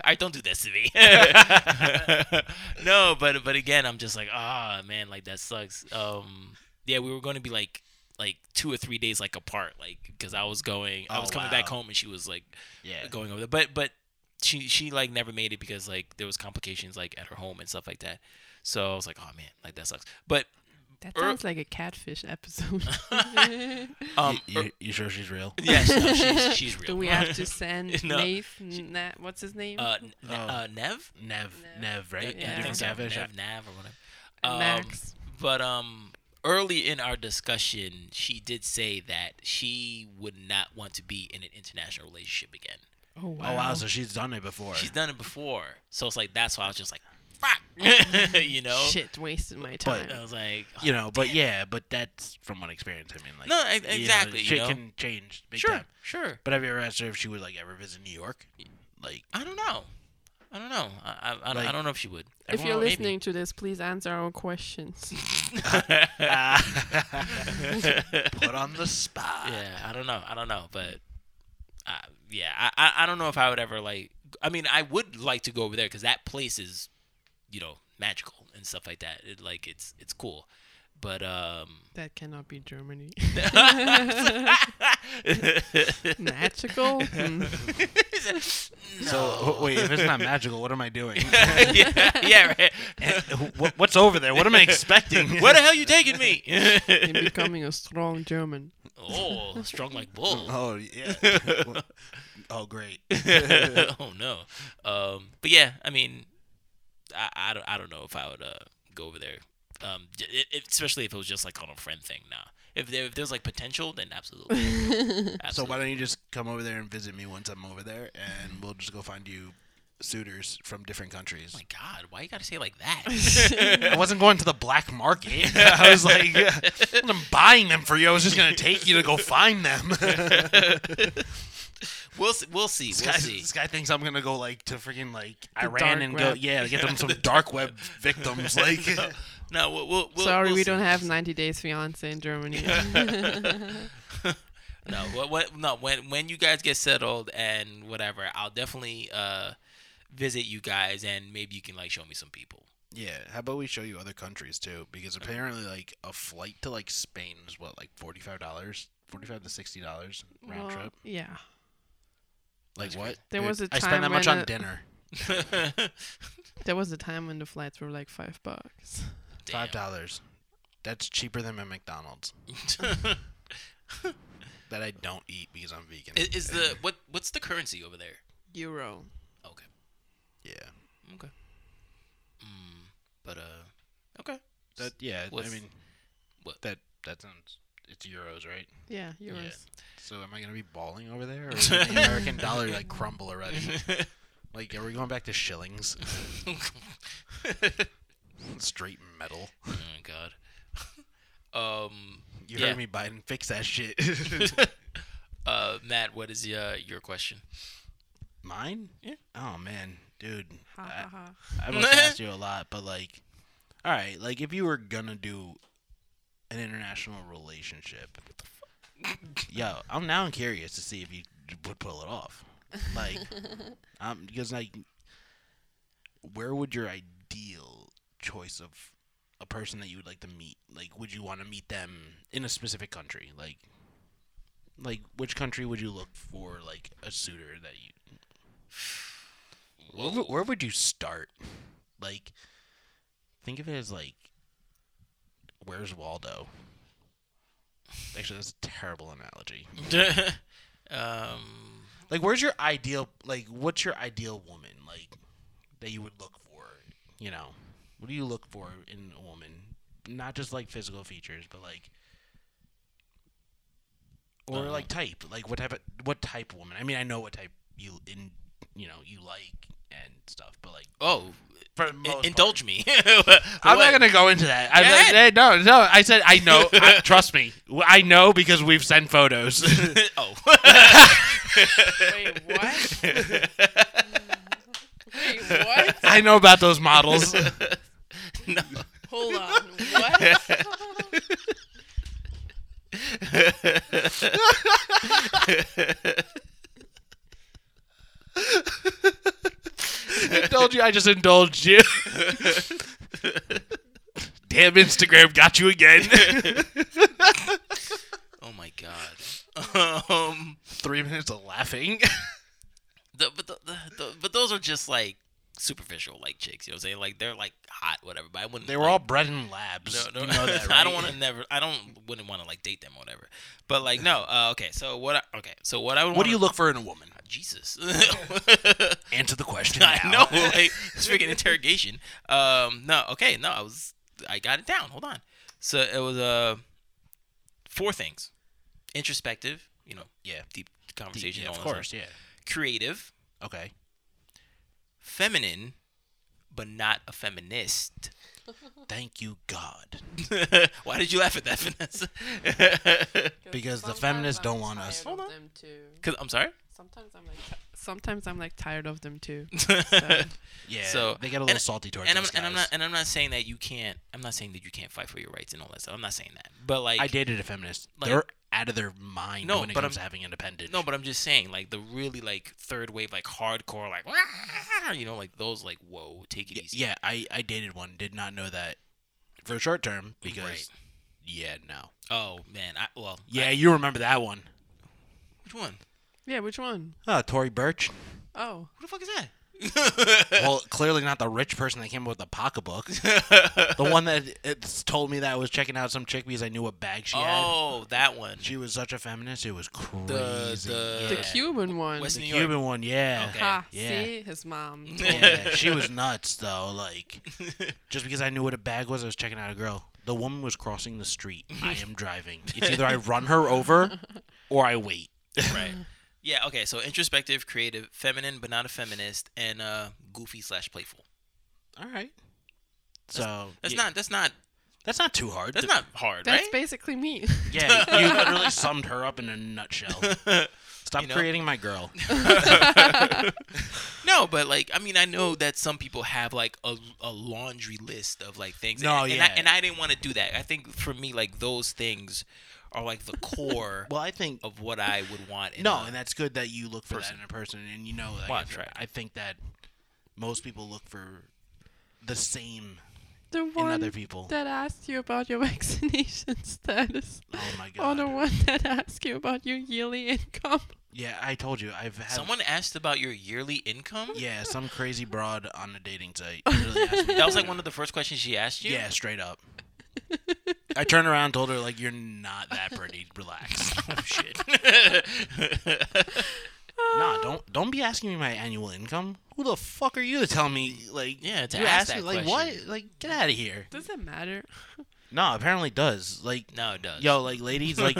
I don't do this to me. no, but but again, I'm just like, ah, man, like that sucks. Um, yeah, we were going to be like like two or three days like apart, like because I was going, I Oh, was coming back home, and she was like Yeah. going over there. But but she she like never made it because like there was complications like at her home and stuff like that. So I was like, oh man, like that sucks. But That Er- sounds like a catfish episode. um, you, you, you sure she's real? yes, no, she's she's real. Do we have to send No, Nave? Na- what's his name? uh, N- Oh. uh, Nev? Nev, Nev, right? Yeah. I Yeah. think so. Catfish. Nev, Nav, or whatever. Um, Max. But um, early in our discussion, she did say that she would not want to be in an international relationship again. Oh, oh wow. Oh wow, so she's done it before. She's done it before, so it's like that's why I was just like, fuck, you know. Shit, wasted my But- time. I was like, oh, you know, but yeah, but that's from what experience. I mean, like No, e- you know, exactly, you shit know? can change big sure, time. sure. But have you ever asked her if she would like ever visit New York? Like, I don't know. I don't know. I I, I, don't, I don't know if she would. if you're Well, maybe. listening to this, please answer our questions. put on the spot. yeah, I don't know. I don't know, but uh, yeah, I, I don't know if I would ever like. I mean, I would like to go over there because that place is, you know, magical and stuff like that. It like it's it's cool, but um. that cannot be Germany. Magical? Hmm. So wait, if it's not magical, what am I doing? yeah, yeah, right. And wh- What's over there? What am I expecting? Where the hell are you taking me? In becoming a strong German. oh, strong like bull. Oh yeah. oh great. oh no. Um, but yeah, I mean, I, I don't I don't know if I would uh go over there. Um, j- i- if, especially if it was just like on a friend thing. Nah. If there if there's like potential, then absolutely. So why don't you just come over there and visit me once I'm over there, and we'll just go find you suitors from different countries. Oh my God, why you gotta say it like that? I wasn't going to the black market. I was like, I'm buying them for you. I was just gonna take you to go find them. we'll see, we'll see. This We'll guy, see. this guy thinks I'm gonna go like to freaking like The Iran dark and go yeah get them some dark web victims like No, we'll, we'll, we'll Sorry, we'll we don't have 90 Days Fiance in Germany. No, what, what, no. When when you guys get settled and whatever, I'll definitely uh visit you guys and maybe you can like show me some people. yeah. How about we show you other countries too? Because apparently like a flight to like Spain is what like forty five dollars, forty five to sixty dollars round Well, trip. yeah. Like what? There was a time spend that much on a- dinner. There was a time when the flights were like five bucks. Five dollars. That's cheaper than my McDonald's that I don't eat because I'm vegan. is, is the what what's the currency over there? Euro. Okay. yeah. Okay. Mm, but uh, okay. That yeah. I mean, what? that that sounds. It's euros, right? Yeah, yours. So am I gonna be balling over there, or is the American dollar like crumble already? Like, are we going back to shillings? Straight metal. oh God. Um. You Yeah. heard me, Biden. Fix that shit. uh, Matt, what is uh, your question? Mine? Yeah. Oh man, dude. Ha I, ha ha. I must ask you a lot, but like, all right, like if you were gonna do an international relationship, yo, I'm now curious to see if you would pull it off. Like, um, because like, where would your ideal choice of a person that you would like to meet? Like, would you want to meet them in a specific country? Like, like which country would you look for like a suitor that you? Where, would- where would you start? Like, think of it as like, where's Waldo? Actually, that's a terrible analogy. um. Like, where's your ideal? Like, what's your ideal woman? Like, that you would look for? You know, what do you look for in a woman? Not just like physical features, but like, or Uh, like type. Like, what type of what type of woman? I mean, I know what type you in you know you like and stuff, but like, Oh, for the i- most part- indulge me. I'm not gonna go into that. I, Go ahead. I- no, no. I said I know. I, trust me, I know because we've sent photos. oh. Wait, what? Wait, what? I know about those models. no. Hold on. What? I told you I just indulged you. Damn Instagram got you again. Oh my god. Um. Three minutes of laughing. The, but the, the, but those are just like superficial like chicks. You know what I'm saying? Like they're like hot, whatever. But I wouldn't. They were like, all bred in labs. No, no, You know that, I don't want to never. I don't wouldn't want to like date them or whatever. But like no. Uh, okay. So what? I, okay. So what I would. What do you look for in a woman? Jesus. Answer the question. I now. know. Like it's freaking interrogation. Um. No. Okay. No. I was. I got it down. Hold on. So it was uh four things: introspective. You know. Yeah. Deep conversation. Yeah, of course. Yeah. Creative. Okay. Feminine. But not a feminist. Thank you, God. Why did you laugh at that, Vanessa? Because the feminists don't want us. Hold on. Them too. Cause I'm sorry. Sometimes I'm like. ti- Sometimes I'm like tired of them too. Yeah. So- they get a little and- salty towards and I'm us and I'm guys. not and I'm not saying that you can't. I'm not saying that you can't fight for your rights and all that stuff. I'm not saying that. But like I dated a feminist. like- They're out of their mind No, when it but comes I'm- to having independence. no, but I'm just saying like the really like third wave like hardcore like you know like those like whoa take it Y- easy. yeah, I I dated one. Did not know that for a short term because Right. yeah, no. Oh man, I well Yeah, I- you remember that one. which one? Yeah, which one? Oh, Tory Burch. Oh, Who the fuck is that? well, clearly not the rich person that came up with the pocketbook. the one that it's told me that I was checking out some chick because I knew what bag she had. oh, that one. She was such a feminist. It was crazy. the- the yeah. Cuban one. West The New York. Cuban one, yeah. Okay. Ha, Yeah. see his mom. Yeah, she was nuts though. Like, just because I knew what a bag was, I was checking out a girl. The woman was crossing the street. I am driving. It's either I run her over or I wait. right. Yeah. Okay. So introspective, creative, feminine but not a feminist, and uh, goofy slash playful. All right. So That's yeah, not. That's not. that's not too hard. That's Th- not hard, That's right? basically me. Yeah, you literally summed her up in a nutshell. Stop You know? creating my girl. No, but like I mean, I know that some people have like a, a laundry list of like things. No, and, yeah. and I, and I didn't want to do that. I think for me, like those things are like the core Well, I think of what I would want. In no, a- and that's good that you look for person. that in a person, and you know, like, Watch, right. I think that most people look for the same The in one other people. that asked you about your vaccination status. oh my Or god. the one that asked you about your yearly income. Yeah, I told you I've had someone asked about your yearly income. Yeah, some crazy broad on a dating site. literally asked me That was like one of the first questions she asked you. Yeah, straight up. I turned around, and told her like, "You're not that pretty. Relax." oh shit. Nah, don't don't be asking me my annual income. Who the fuck are you to tell me like Yeah, to you ask ask me, like question. what? Like get out of here. Does it matter? No, apparently it does. Like No, it does. yo, like ladies, like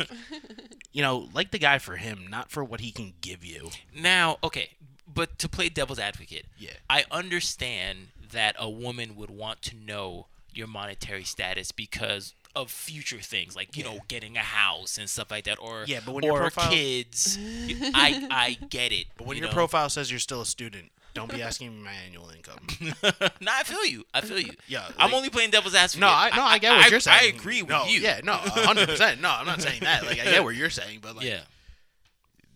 you know, like the guy for him, not for what he can give you. Now, okay, but to play devil's advocate, Yeah. I understand that a woman would want to know your monetary status because of future things like you Yeah. know getting a house and stuff like that or Yeah, but when your profile- kids I I get it But when you your know? profile says you're still a student, don't be asking me my annual income. no I feel you I feel you Yeah, I'm only playing devil's advocate No, I no, I get what I, you're saying. I agree with no, you Yeah, no, hundred percent. No, I'm not saying that. Like I get what you're saying, but like yeah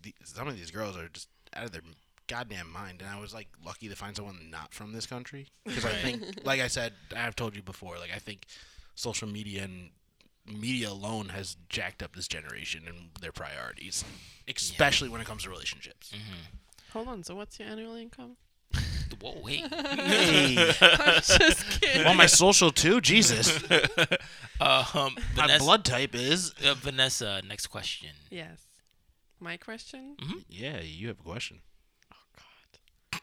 the, some of these girls are just out of their goddamn mind and i was like lucky to find someone not from this country because i think like i said i've told you before like i think social media and media alone has jacked up this generation and their priorities especially when it comes to relationships Mm-hmm. Hold on. So what's your annual income? whoa wait hey I'm just kidding. well my social too jesus um my Vanessa, blood type is uh, Vanessa next question yes. My question. yeah you have a question Oh God.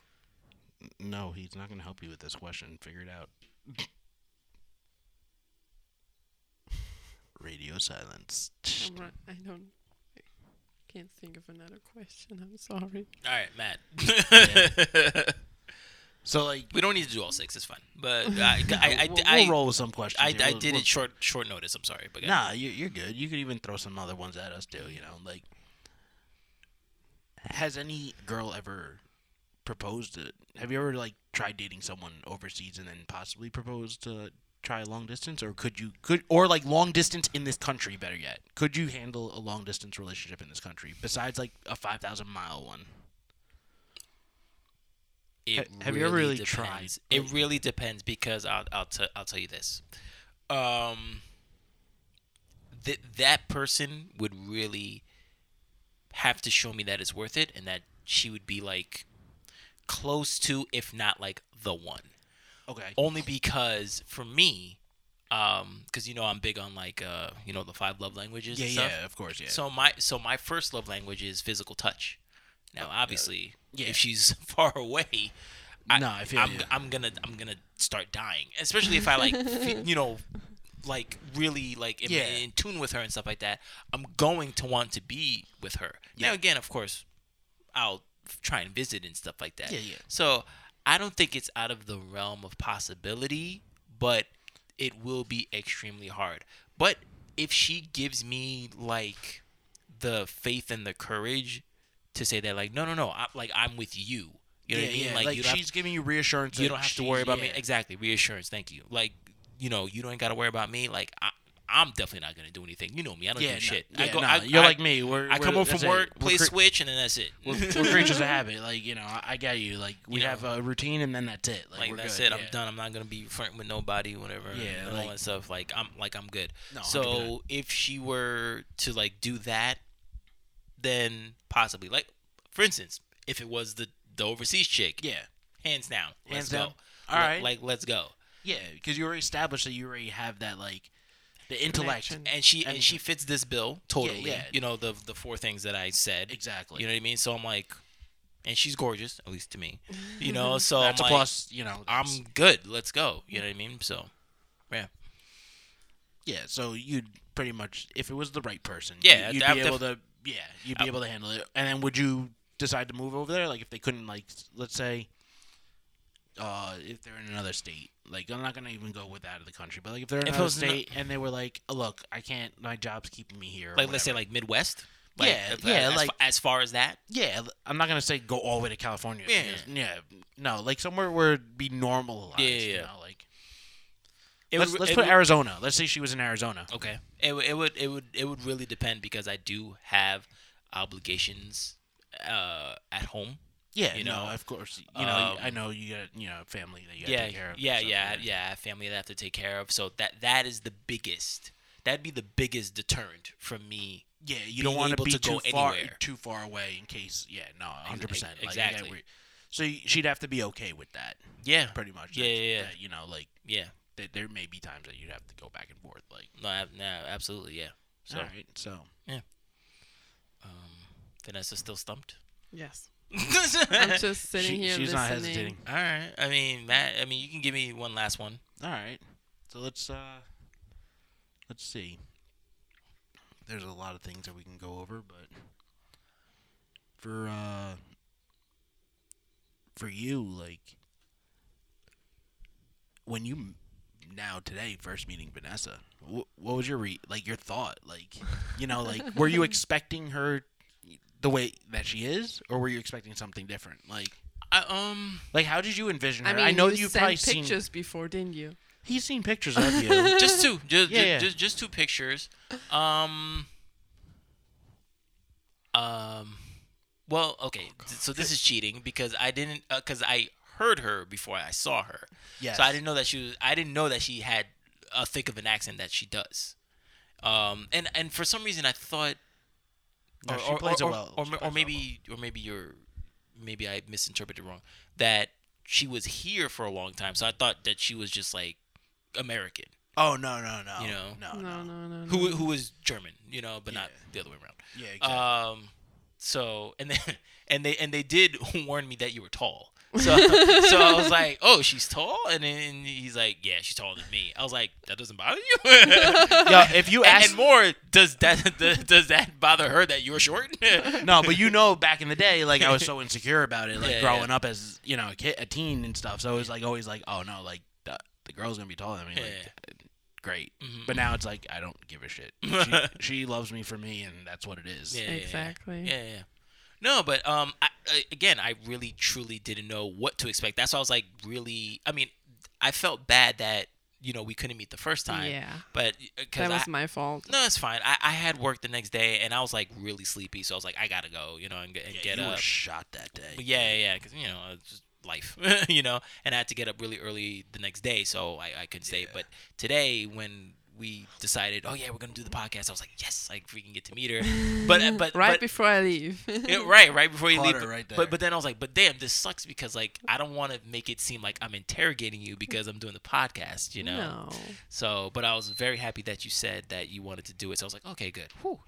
no he's not going to help you with this question figure it out radio silence I'm right. I don't. I can't think of another question. I'm sorry. all right Matt so like we don't need to do all six it's fine but I I, I, we'll, I, we'll roll with some questions. I, here. I We'll- did we'll- it short short notice. I'm sorry, but Nah, you, you're good. You could even throw some other ones at us too. You know, like has any girl ever proposed to? Have you ever like tried dating someone overseas and then possibly proposed to try long distance, or could you could or like long distance in this country? Better yet, could you handle a long distance relationship in this country besides like a five thousand mile one? it Ha- have you ever really depends. tried? It really depends because I'll I'll, t- I'll tell you this. Um, that that person would really have to show me that it's worth it and that she would be like close to, if not like the one. Okay. Only because for me, um, because you know I'm big on like uh, you know the five love languages. Yeah, and stuff. yeah, of course, yeah. So my so my first love language is physical touch. Now, obviously, yeah. if she's far away, I, No, I feel I'm, you. I'm gonna I'm gonna start dying, especially if I like you know like really like am Yeah. in tune with her and stuff like that. I'm going to want to be with her. Now Yeah. again, of course, I'll try and visit and stuff like that. Yeah, yeah. So I don't think it's out of the realm of possibility, but it will be extremely hard. But if she gives me like the faith and the courage to say that, like, no, no, no, I, like I'm with you. You know yeah, what I mean? yeah. Like, Like, you don't have she's giving you reassurance. you don't have to worry about me. Exactly, reassurance. Thank you. Like, you know, you don't got to worry about me. Like, I, I'm definitely not gonna do anything. You know me. I don't Yeah, do no, shit. yeah, I go. no, I, you're I- like me. We're, I come home from work, We're play cre- Switch, and then that's it. We're, we're creatures of habit. Like you know, I, got you. Like we You know. have a routine, and then that's it. Like, like that's good. it. I'm done. I'm not gonna be flirting with nobody, whatever. Yeah, and like- all that stuff. Like I'm like I'm good. No, so 100%. if she were to like do that, then possibly like, for instance, if it was the the overseas chick, Yeah, hands down, let's Hands go. down. All Like- right. like let's go. yeah, because you already established that you already have that like the intellect. Connection. And she and, And- she fits this bill totally. yeah. You know the the four things that I said. Exactly. You know what I mean? So I'm like, and she's gorgeous, at least to me. You know, so that's I'm a like, plus. You know, I'm good. Let's go. You know what I mean? So yeah. Yeah. So you'd pretty much, if it was the right person, Yeah, you'd I'd be def- able to. Yeah, you'd be I'd- able to handle it. And then would you decide to move over there? Like if they couldn't, like, let's say, uh, if they're in another state. Like I'm not gonna even go with out of the country, but like if they're in If it another was in a- state and they were like, "Look, I can't. My job's keeping me here." or like let's say whatever. like Midwest. Like, Yeah, if- yeah, as, like- as far as that. Yeah, I'm not gonna say go all the way to California. Yeah. because- yeah, no, like somewhere where it'd be normalized. Yeah, yeah, You yeah. know, like It let's would- let's it put would- Arizona. Let's say she was in Arizona. Okay. It, would- it would it would it would really depend because I do have obligations uh, at home. Yeah, You you know, know, of course. You know, um, I know you got you know family that you got to take care of. and yeah, stuff, yeah, yeah. Family that I have to take care of. So that that is the biggest. That'd be the biggest deterrent from me. Yeah, you being don't want to be to too go far anywhere. too far away in case. Yeah, no, hundred percent. exactly. So she'd have to be okay with that, Yeah, pretty much. Yeah, that- yeah, yeah. that, you know, like yeah. th- there may be times that you'd have to go back and forth. Like, No, ab- no, absolutely, yeah. So all right, so um, Vanessa still stumped. Yes. I'm just sitting She- here she's listening. not hesitating. All right. I mean, Matt. I mean, you can give me one last one. All right. So let's uh let's see. There's a lot of things that we can go over, but for uh for you like when you now today first meeting Vanessa, wh- what was your re- like your thought? Like, you know, like were you expecting her the way that she is or were you expecting something different? Like I um. like how did you envision her? I mean, know you you've sent probably seen pictures before, didn't you? He's seen pictures of you. just two, just, Yeah, yeah. just just two pictures. Um, um, well, okay. th- So this is cheating because I didn't because I heard her before I saw her. Yes. So I didn't know that she was. I didn't know that she had a thick of an accent that she does. Um, and and for some reason I thought, No, or, she or, plays or, it well. or, She or, plays it well. maybe or maybe you're maybe I misinterpreted wrong that she was here for a long time. So I thought that she was just like American. Oh no no no. You know? no No, no. no, no. who no. who was German, you know, but not the other way around. Yeah, exactly. Um, so and then and they and they did warn me that you were tall. So so I was like, oh, she's tall, and then he's like, yeah, she's taller than me. I was like, that doesn't bother you. Yo, if you and, ask and more, does that does that bother her that you're short? no, but you know, back in the day, like I was so insecure about it, like Yeah, growing yeah. up as you know a kid, a teen and stuff. So it was like always like, oh no, like the, the girl's gonna be taller than me. Like, Yeah. great. Mhm. But now it's like I don't give a shit. She, she loves me for me, and that's what it is. Yeah, yeah, yeah. Exactly. Yeah, yeah. No, but um, I, I, again, I really truly didn't know what to expect. That's why I was like, really. I mean, I felt bad that you know we couldn't meet the first time. Yeah. But because That was I, my fault. no, it's fine. I, I had work the next day and I was like really sleepy, so I was like, I gotta go, you know, and, get- and Yeah, get you up. were shot that day. But yeah, yeah, yeah, because you know, it's just life, you know, and I had to get up really early the next day, so I, I couldn't stay. Yeah. But today, when we decided, oh yeah, we're gonna do the podcast, I was like, yes, like we can get to meet her. But uh, but right but, before I leave. yeah, right, right before you Caught leave. her but- right there. But but then I was like, but damn, this sucks because like I don't want to make it seem like I'm interrogating you because I'm doing the podcast, you know. No. So, but I was very happy that you said that you wanted to do it. So I was like, okay, good. Whew.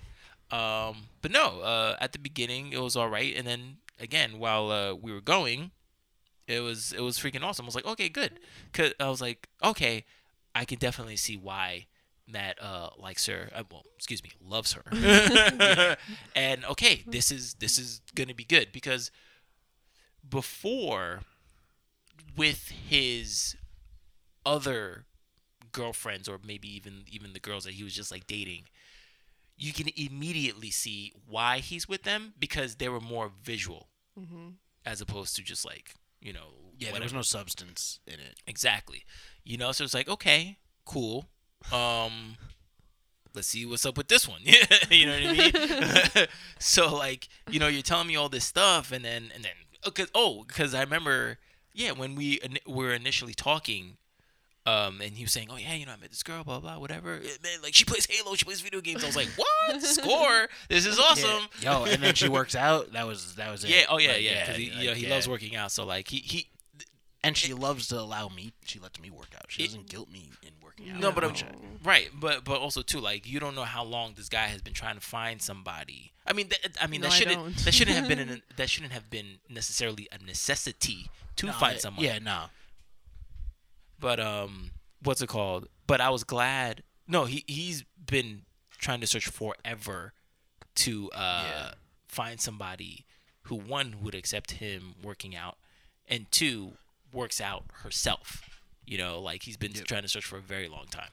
Um, but no, uh, at the beginning it was all right, and then again while uh, we were going, it was it was freaking awesome. I was like, okay, good. Cause I was like, okay, I can definitely see why Matt uh likes her. Uh, well, excuse me, loves her. and okay, this is this is gonna be good because before with his other girlfriends or maybe even even the girls that he was just like dating you can immediately see why he's with them because they were more visual hmm as opposed to just like you know yeah, there was no substance in it. exactly you know so it's like okay cool um let's see what's up with this one you know what i mean so like you know you're telling me all this stuff and then and then because oh because i remember yeah when we ini- were initially talking um, and he was saying, "Oh yeah, you know, I met this girl, blah blah, whatever. Eh, Man, like she plays Halo, she plays video games." I was like, "What? Score? This is awesome." Yeah. Yo, and then she works out. That was that was it. Yeah. Oh yeah, Like, yeah. Because he, like, you know, he yeah. loves working out. So like he he. and she loves to allow me. She lets me work out. She It- doesn't guilt me in working out. No, but I'm, which right, but but also too, like you don't know how long this guy has been trying to find somebody. I mean, th- I mean No, that I shouldn't don't. that shouldn't have been an, that shouldn't have been necessarily a necessity to No, find someone. Yeah, no. But um, what's it called? But I was glad. No, he he's been trying to search forever to uh Yeah. find somebody who one would accept him working out, and two works out herself. You know, like he's been Yep. trying to search for a very long time.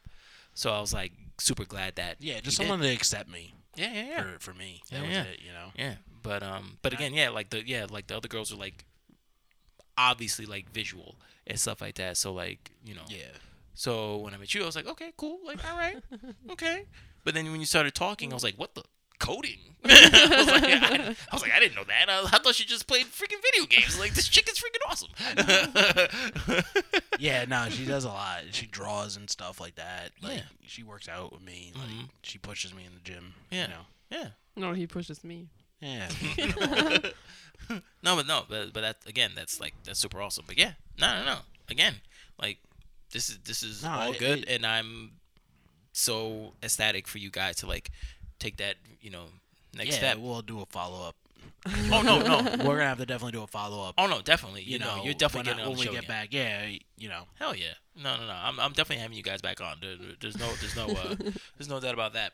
So I was like super glad that Yeah, just did. someone to accept me Yeah, yeah, yeah. for for me. That Yeah, was yeah. it. You know. Yeah, but um, but again, yeah, like the yeah, like the other girls are like obviously like visual and stuff like that. So like you know, Yeah. So when I met you, I was like, okay, cool, like all right, okay. But then when you started talking, I was like, what the coding? I, was like, I, I was like, I didn't know that. I, I thought she just played freaking video games. Like this chick is freaking awesome. Yeah, no, she does a lot. She draws and stuff like that. Like Yeah. she works out with me. Like Mhm. she pushes me in the gym. Yeah. You know. yeah. No, he pushes me. Yeah. no, but no, but but that again, that's like that's super awesome. But yeah, no, no, no. Again, like this is this is No, all it- good, it- and I'm so ecstatic for you guys to like take that you know next yeah, step. we'll do a follow up Oh no, no. We're gonna have to definitely do a follow up. Oh no, definitely. You, You know, know, you're definitely when, getting I- when we get again. back. Yeah, you know. Hell yeah. No, no, no. I'm, I'm definitely having you guys back on. There, there- there's no, there's no, uh, there's no doubt about that.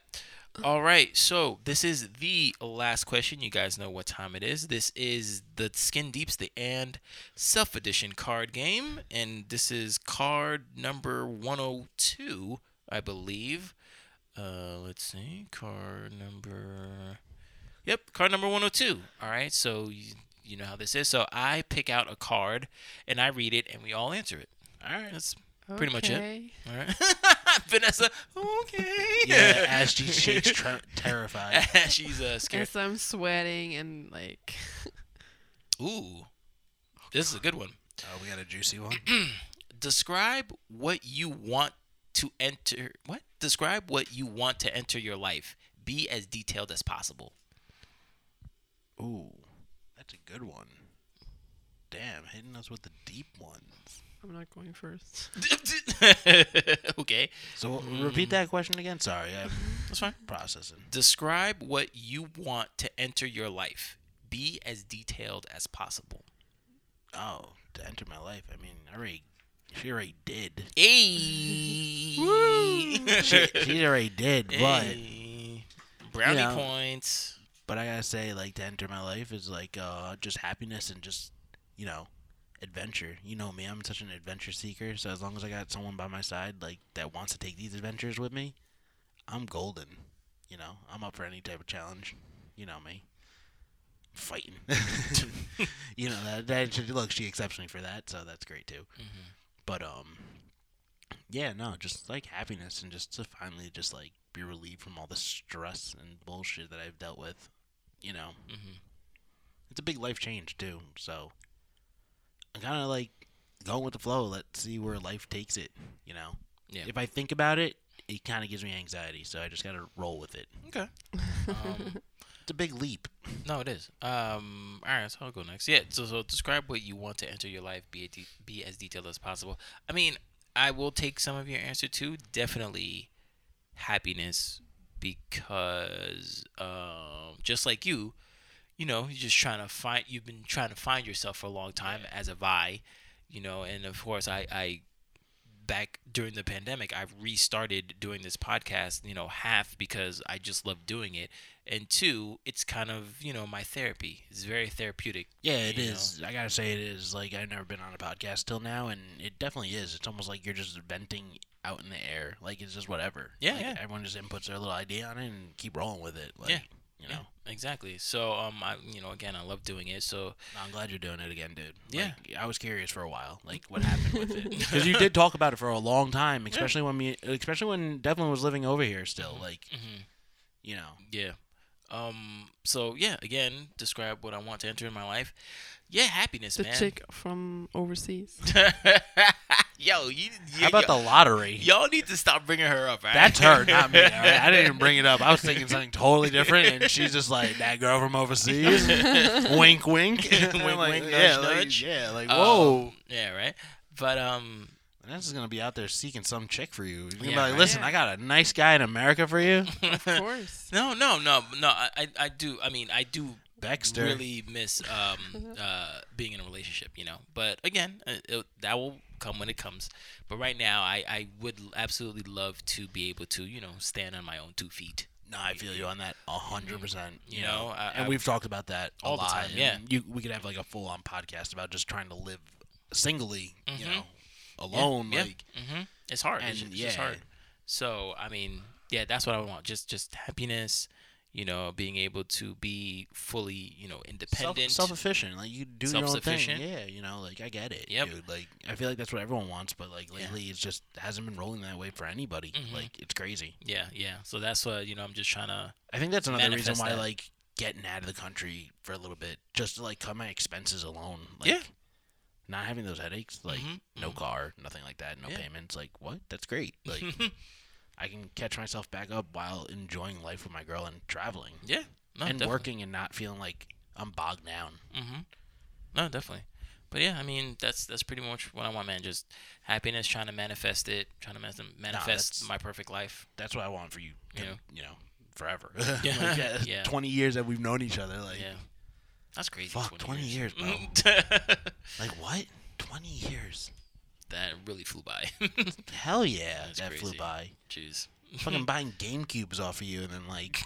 All right. So this is the last question. You guys know what time it is. This is the Skin Deeps, the and Self Edition card game, and this is card number 102, I believe. Uh, let's see, card number. Yep, card number 102. All right. So you, you know how this is. So I pick out a card and I read it, and we all answer it. All right. That's Pretty much it. Okay. all right. Vanessa, okay. Yeah, as she shakes ter- terrified. She's uh, scared. As I'm sweating and like Ooh, this is a good one. Oh, we got a juicy one. Describe what you want to enter. What? Describe what you want to enter your life. Be as detailed as possible. Ooh, that's a good one. Damn, hitting us with the deep ones. I'm not going first. okay, So hmm. repeat that question again. Sorry, I'm mm-hmm. that's fine. processing. Describe what you want to enter your life. Be as detailed as possible. Oh, to enter my life. I mean, I already, she already did. Hey. She, she already did, but brownie You know. points. but I gotta say, like, to enter my life is like uh just happiness and just you know adventure. You know me, I'm such an adventure seeker. So as long as I got someone by my side like that wants to take these adventures with me, I'm golden. You know, I'm up for any type of challenge. You know me. Fighting, you know that. that look, she accepts me for that, so that's great too. Mm-hmm. But um, yeah, no, just like happiness and just to finally just like be relieved from all the stress and bullshit that I've dealt with. You know, Mm-hmm. it's a big life change too. So I'm kind of like going with the flow. Let's see where life takes it. You know, Yeah. if I think about it, it kind of gives me anxiety. So I just gotta roll with it. Okay. Um, It's a big leap. no, it is. Um, all right, so I'll go next. Yeah. So, so describe what you want to enter your life. Be de- be as detailed as possible. I mean, I will take some of your answer too. Definitely happiness, because um, just like you, you know, you're just trying to find. You've been trying to find yourself for a long time, as have I. You know, and of course, I I back during the pandemic, I've restarted doing this podcast, you know, half because I just love doing it, and two, it's kind of, you know, my therapy. It's very therapeutic. Yeah, it is. is. I gotta say, it is. Like I've never been on a podcast till now, and it definitely is. It's almost like you're just venting out in the air. Like it's just whatever. Yeah, Like, yeah. Everyone just inputs their little idea on it and keep rolling with it. Like, Yeah. You know, Yeah, exactly. So, um, I, you know, again, I love doing it. So, No, I'm glad you're doing it again, dude. Yeah. Like, I was curious for a while, like what happened with it, because you did talk about it for a long time, especially when me, especially when Devlin was living over here still. Like, mhm. you know, yeah. Um. So yeah. Again, describe what I want to enter in my life. Yeah, happiness, the man. chick from overseas. Yo, you. how about the lottery? Y'all need to stop bringing her up. Right? That's her, not me. All right? I didn't even bring it up. I was thinking something totally different, and she's just like that girl from overseas. wink, wink, Wink, like, wink, yeah, nudge, like, nudge. yeah, like Um, whoa. yeah. Right. But um. That's just gonna be out there seeking some chick for you. You're gonna be Yeah, like, right. listen, I got a nice guy in America for you, of course. No, no, no, no. I, I, I do. I mean, I do Baxter. really miss um, uh, being in a relationship, you know. But again, uh, it, that will come when it comes. But right now, I, I would absolutely love to be able to, you know, stand on my own two feet. No, I feel you on that a hundred percent. You You know, know, I- and I- we've talked about that a All the time, yeah. you we could have like a full on podcast about just trying to live singly, you Mhm. know, alone. yeah. Like, hmm It's hard. and it's, just- it's just yeah. hard. So I mean, yeah, that's what I want. Just just happiness. You know, being able to be fully, you know, independent. self efficient. Like you do your own thing. Yeah, you know, like I get it. Yep. Dude. Like I feel like that's what everyone wants, but like Yeah. lately it's just hasn't been rolling that way for anybody. Mhm. Like it's crazy. yeah, yeah. So that's what you know. I'm just trying to. I think that's another reason why that. like getting out of the country for a little bit, just to like cut my expenses alone. Like, Yeah. Not having those headaches, like Mhm, no mhm. car, nothing like that, no Yeah. payments. Like what? That's great. Like I can catch myself back up while enjoying life with my girl and traveling yeah. No, and definitely. working and not feeling like I'm bogged down. Mm-hmm. No, definitely. But yeah, I mean, that's that's pretty much what I want, man. Just happiness, trying to manifest it, trying to manifest that's- my perfect life. That's what I want for you. You know. you know forever. Yeah. like, yeah, Yeah. Twenty years that we've known each other. Like, yeah. That's crazy. Fuck, 20 years, bro. Like what? Twenty years? Really flew by. Hell yeah, That's that flew by. Jeez. Fucking buying Game Cubes off of you, and then like,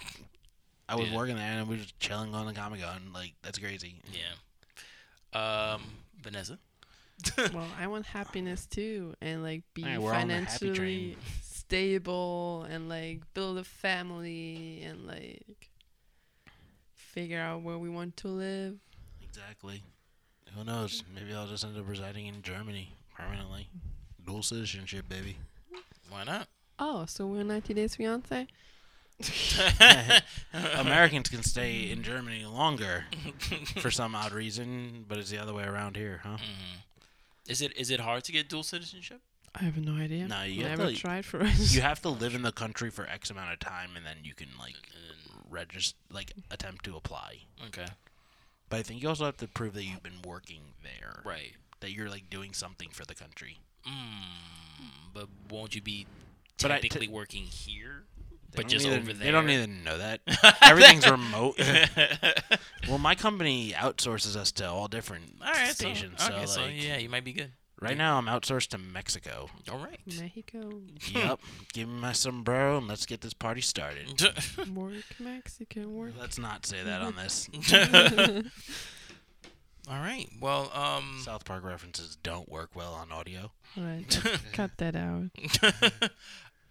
I was Yeah. working there and we were just chilling on the Comic Con. Like that's crazy. Yeah. Um, Vanessa. well, I want happiness too, and like be Alright, we're on the happy train. financially stable, and like build a family, and like figure out where we want to live. Exactly. Who knows? Maybe I'll just end up residing in Germany permanently. Dual citizenship, baby. Why not? Oh, so we're 90 Days Fiance? Americans can stay in Germany longer for some odd reason, but it's the other way around here, huh? Mhm. Is it is it hard to get dual citizenship? I have no idea. No, you have Never to- tried for it. You have to live in the country for X amount of time, and then you can like register, like attempt to apply. Okay. But I think you also have to prove that you've been working there, Right. That you're like doing something for the country. Mm, but won't you be But I- technically working here? They But just even- over there. They don't even know that. Everything's remote. well, my company outsources us to all different All right. stations. So, So, okay. so like, yeah, you might be good. right now I'm outsourced to Mexico. All right. Mexico. yep. Give me my sombrero and let's get this party started. Work Mexican work. Let's not say that on this. All right. Well, um, South Park references don't work well on audio. Alright, cut that out.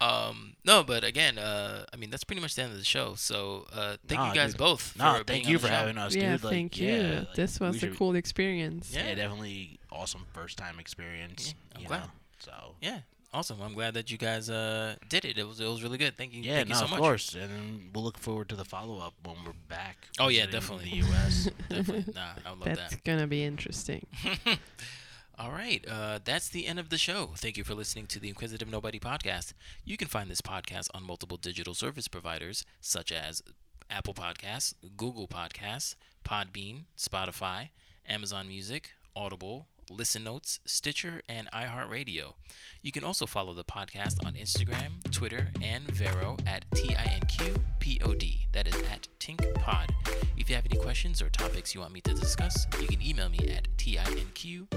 um, no, but again, uh, I mean that's pretty much the end of the show. So, uh, thank Nah, you guys dude. both. No, for being thank on you the for show. having us, yeah, dude. Like, thank yeah, you. like, this was we a should- cool experience. Yeah. Yeah, definitely awesome first time experience. Yeah, I'm you glad. know, So Yeah, awesome. I'm glad that you guys uh did it. It was it was really good. Thank you. yeah, thank no, you so of much. course, and we'll look forward to the follow up when we're back. Oh, yeah, visiting definitely. The U.S. Definitely. Nah, I would love That's that. gonna be interesting. All right, uh, that's the end of the show. Thank you for listening to the Inquisitive Nobody podcast. You can find this podcast on multiple digital service providers such as Apple Podcasts, Google Podcasts, Podbean, Spotify, Amazon Music, Audible, Listen Notes, Stitcher, and iHeartRadio. You can also follow the podcast on Instagram, Twitter, and Vero at TINQPOD. That is at Tinqpod. If you have any questions or topics you want me to discuss, you can email me at TINQPODCAST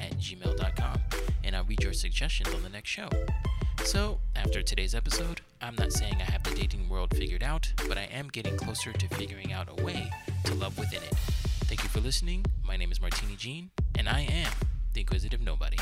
at gmail.com, and I'll read your suggestions on the next show. So, after today's episode, I'm not saying I have the dating world figured out, but I am getting closer to figuring out a way to love within it. Thank you for listening. My name is Martini Jean, and I am the Inquisitive Nobody.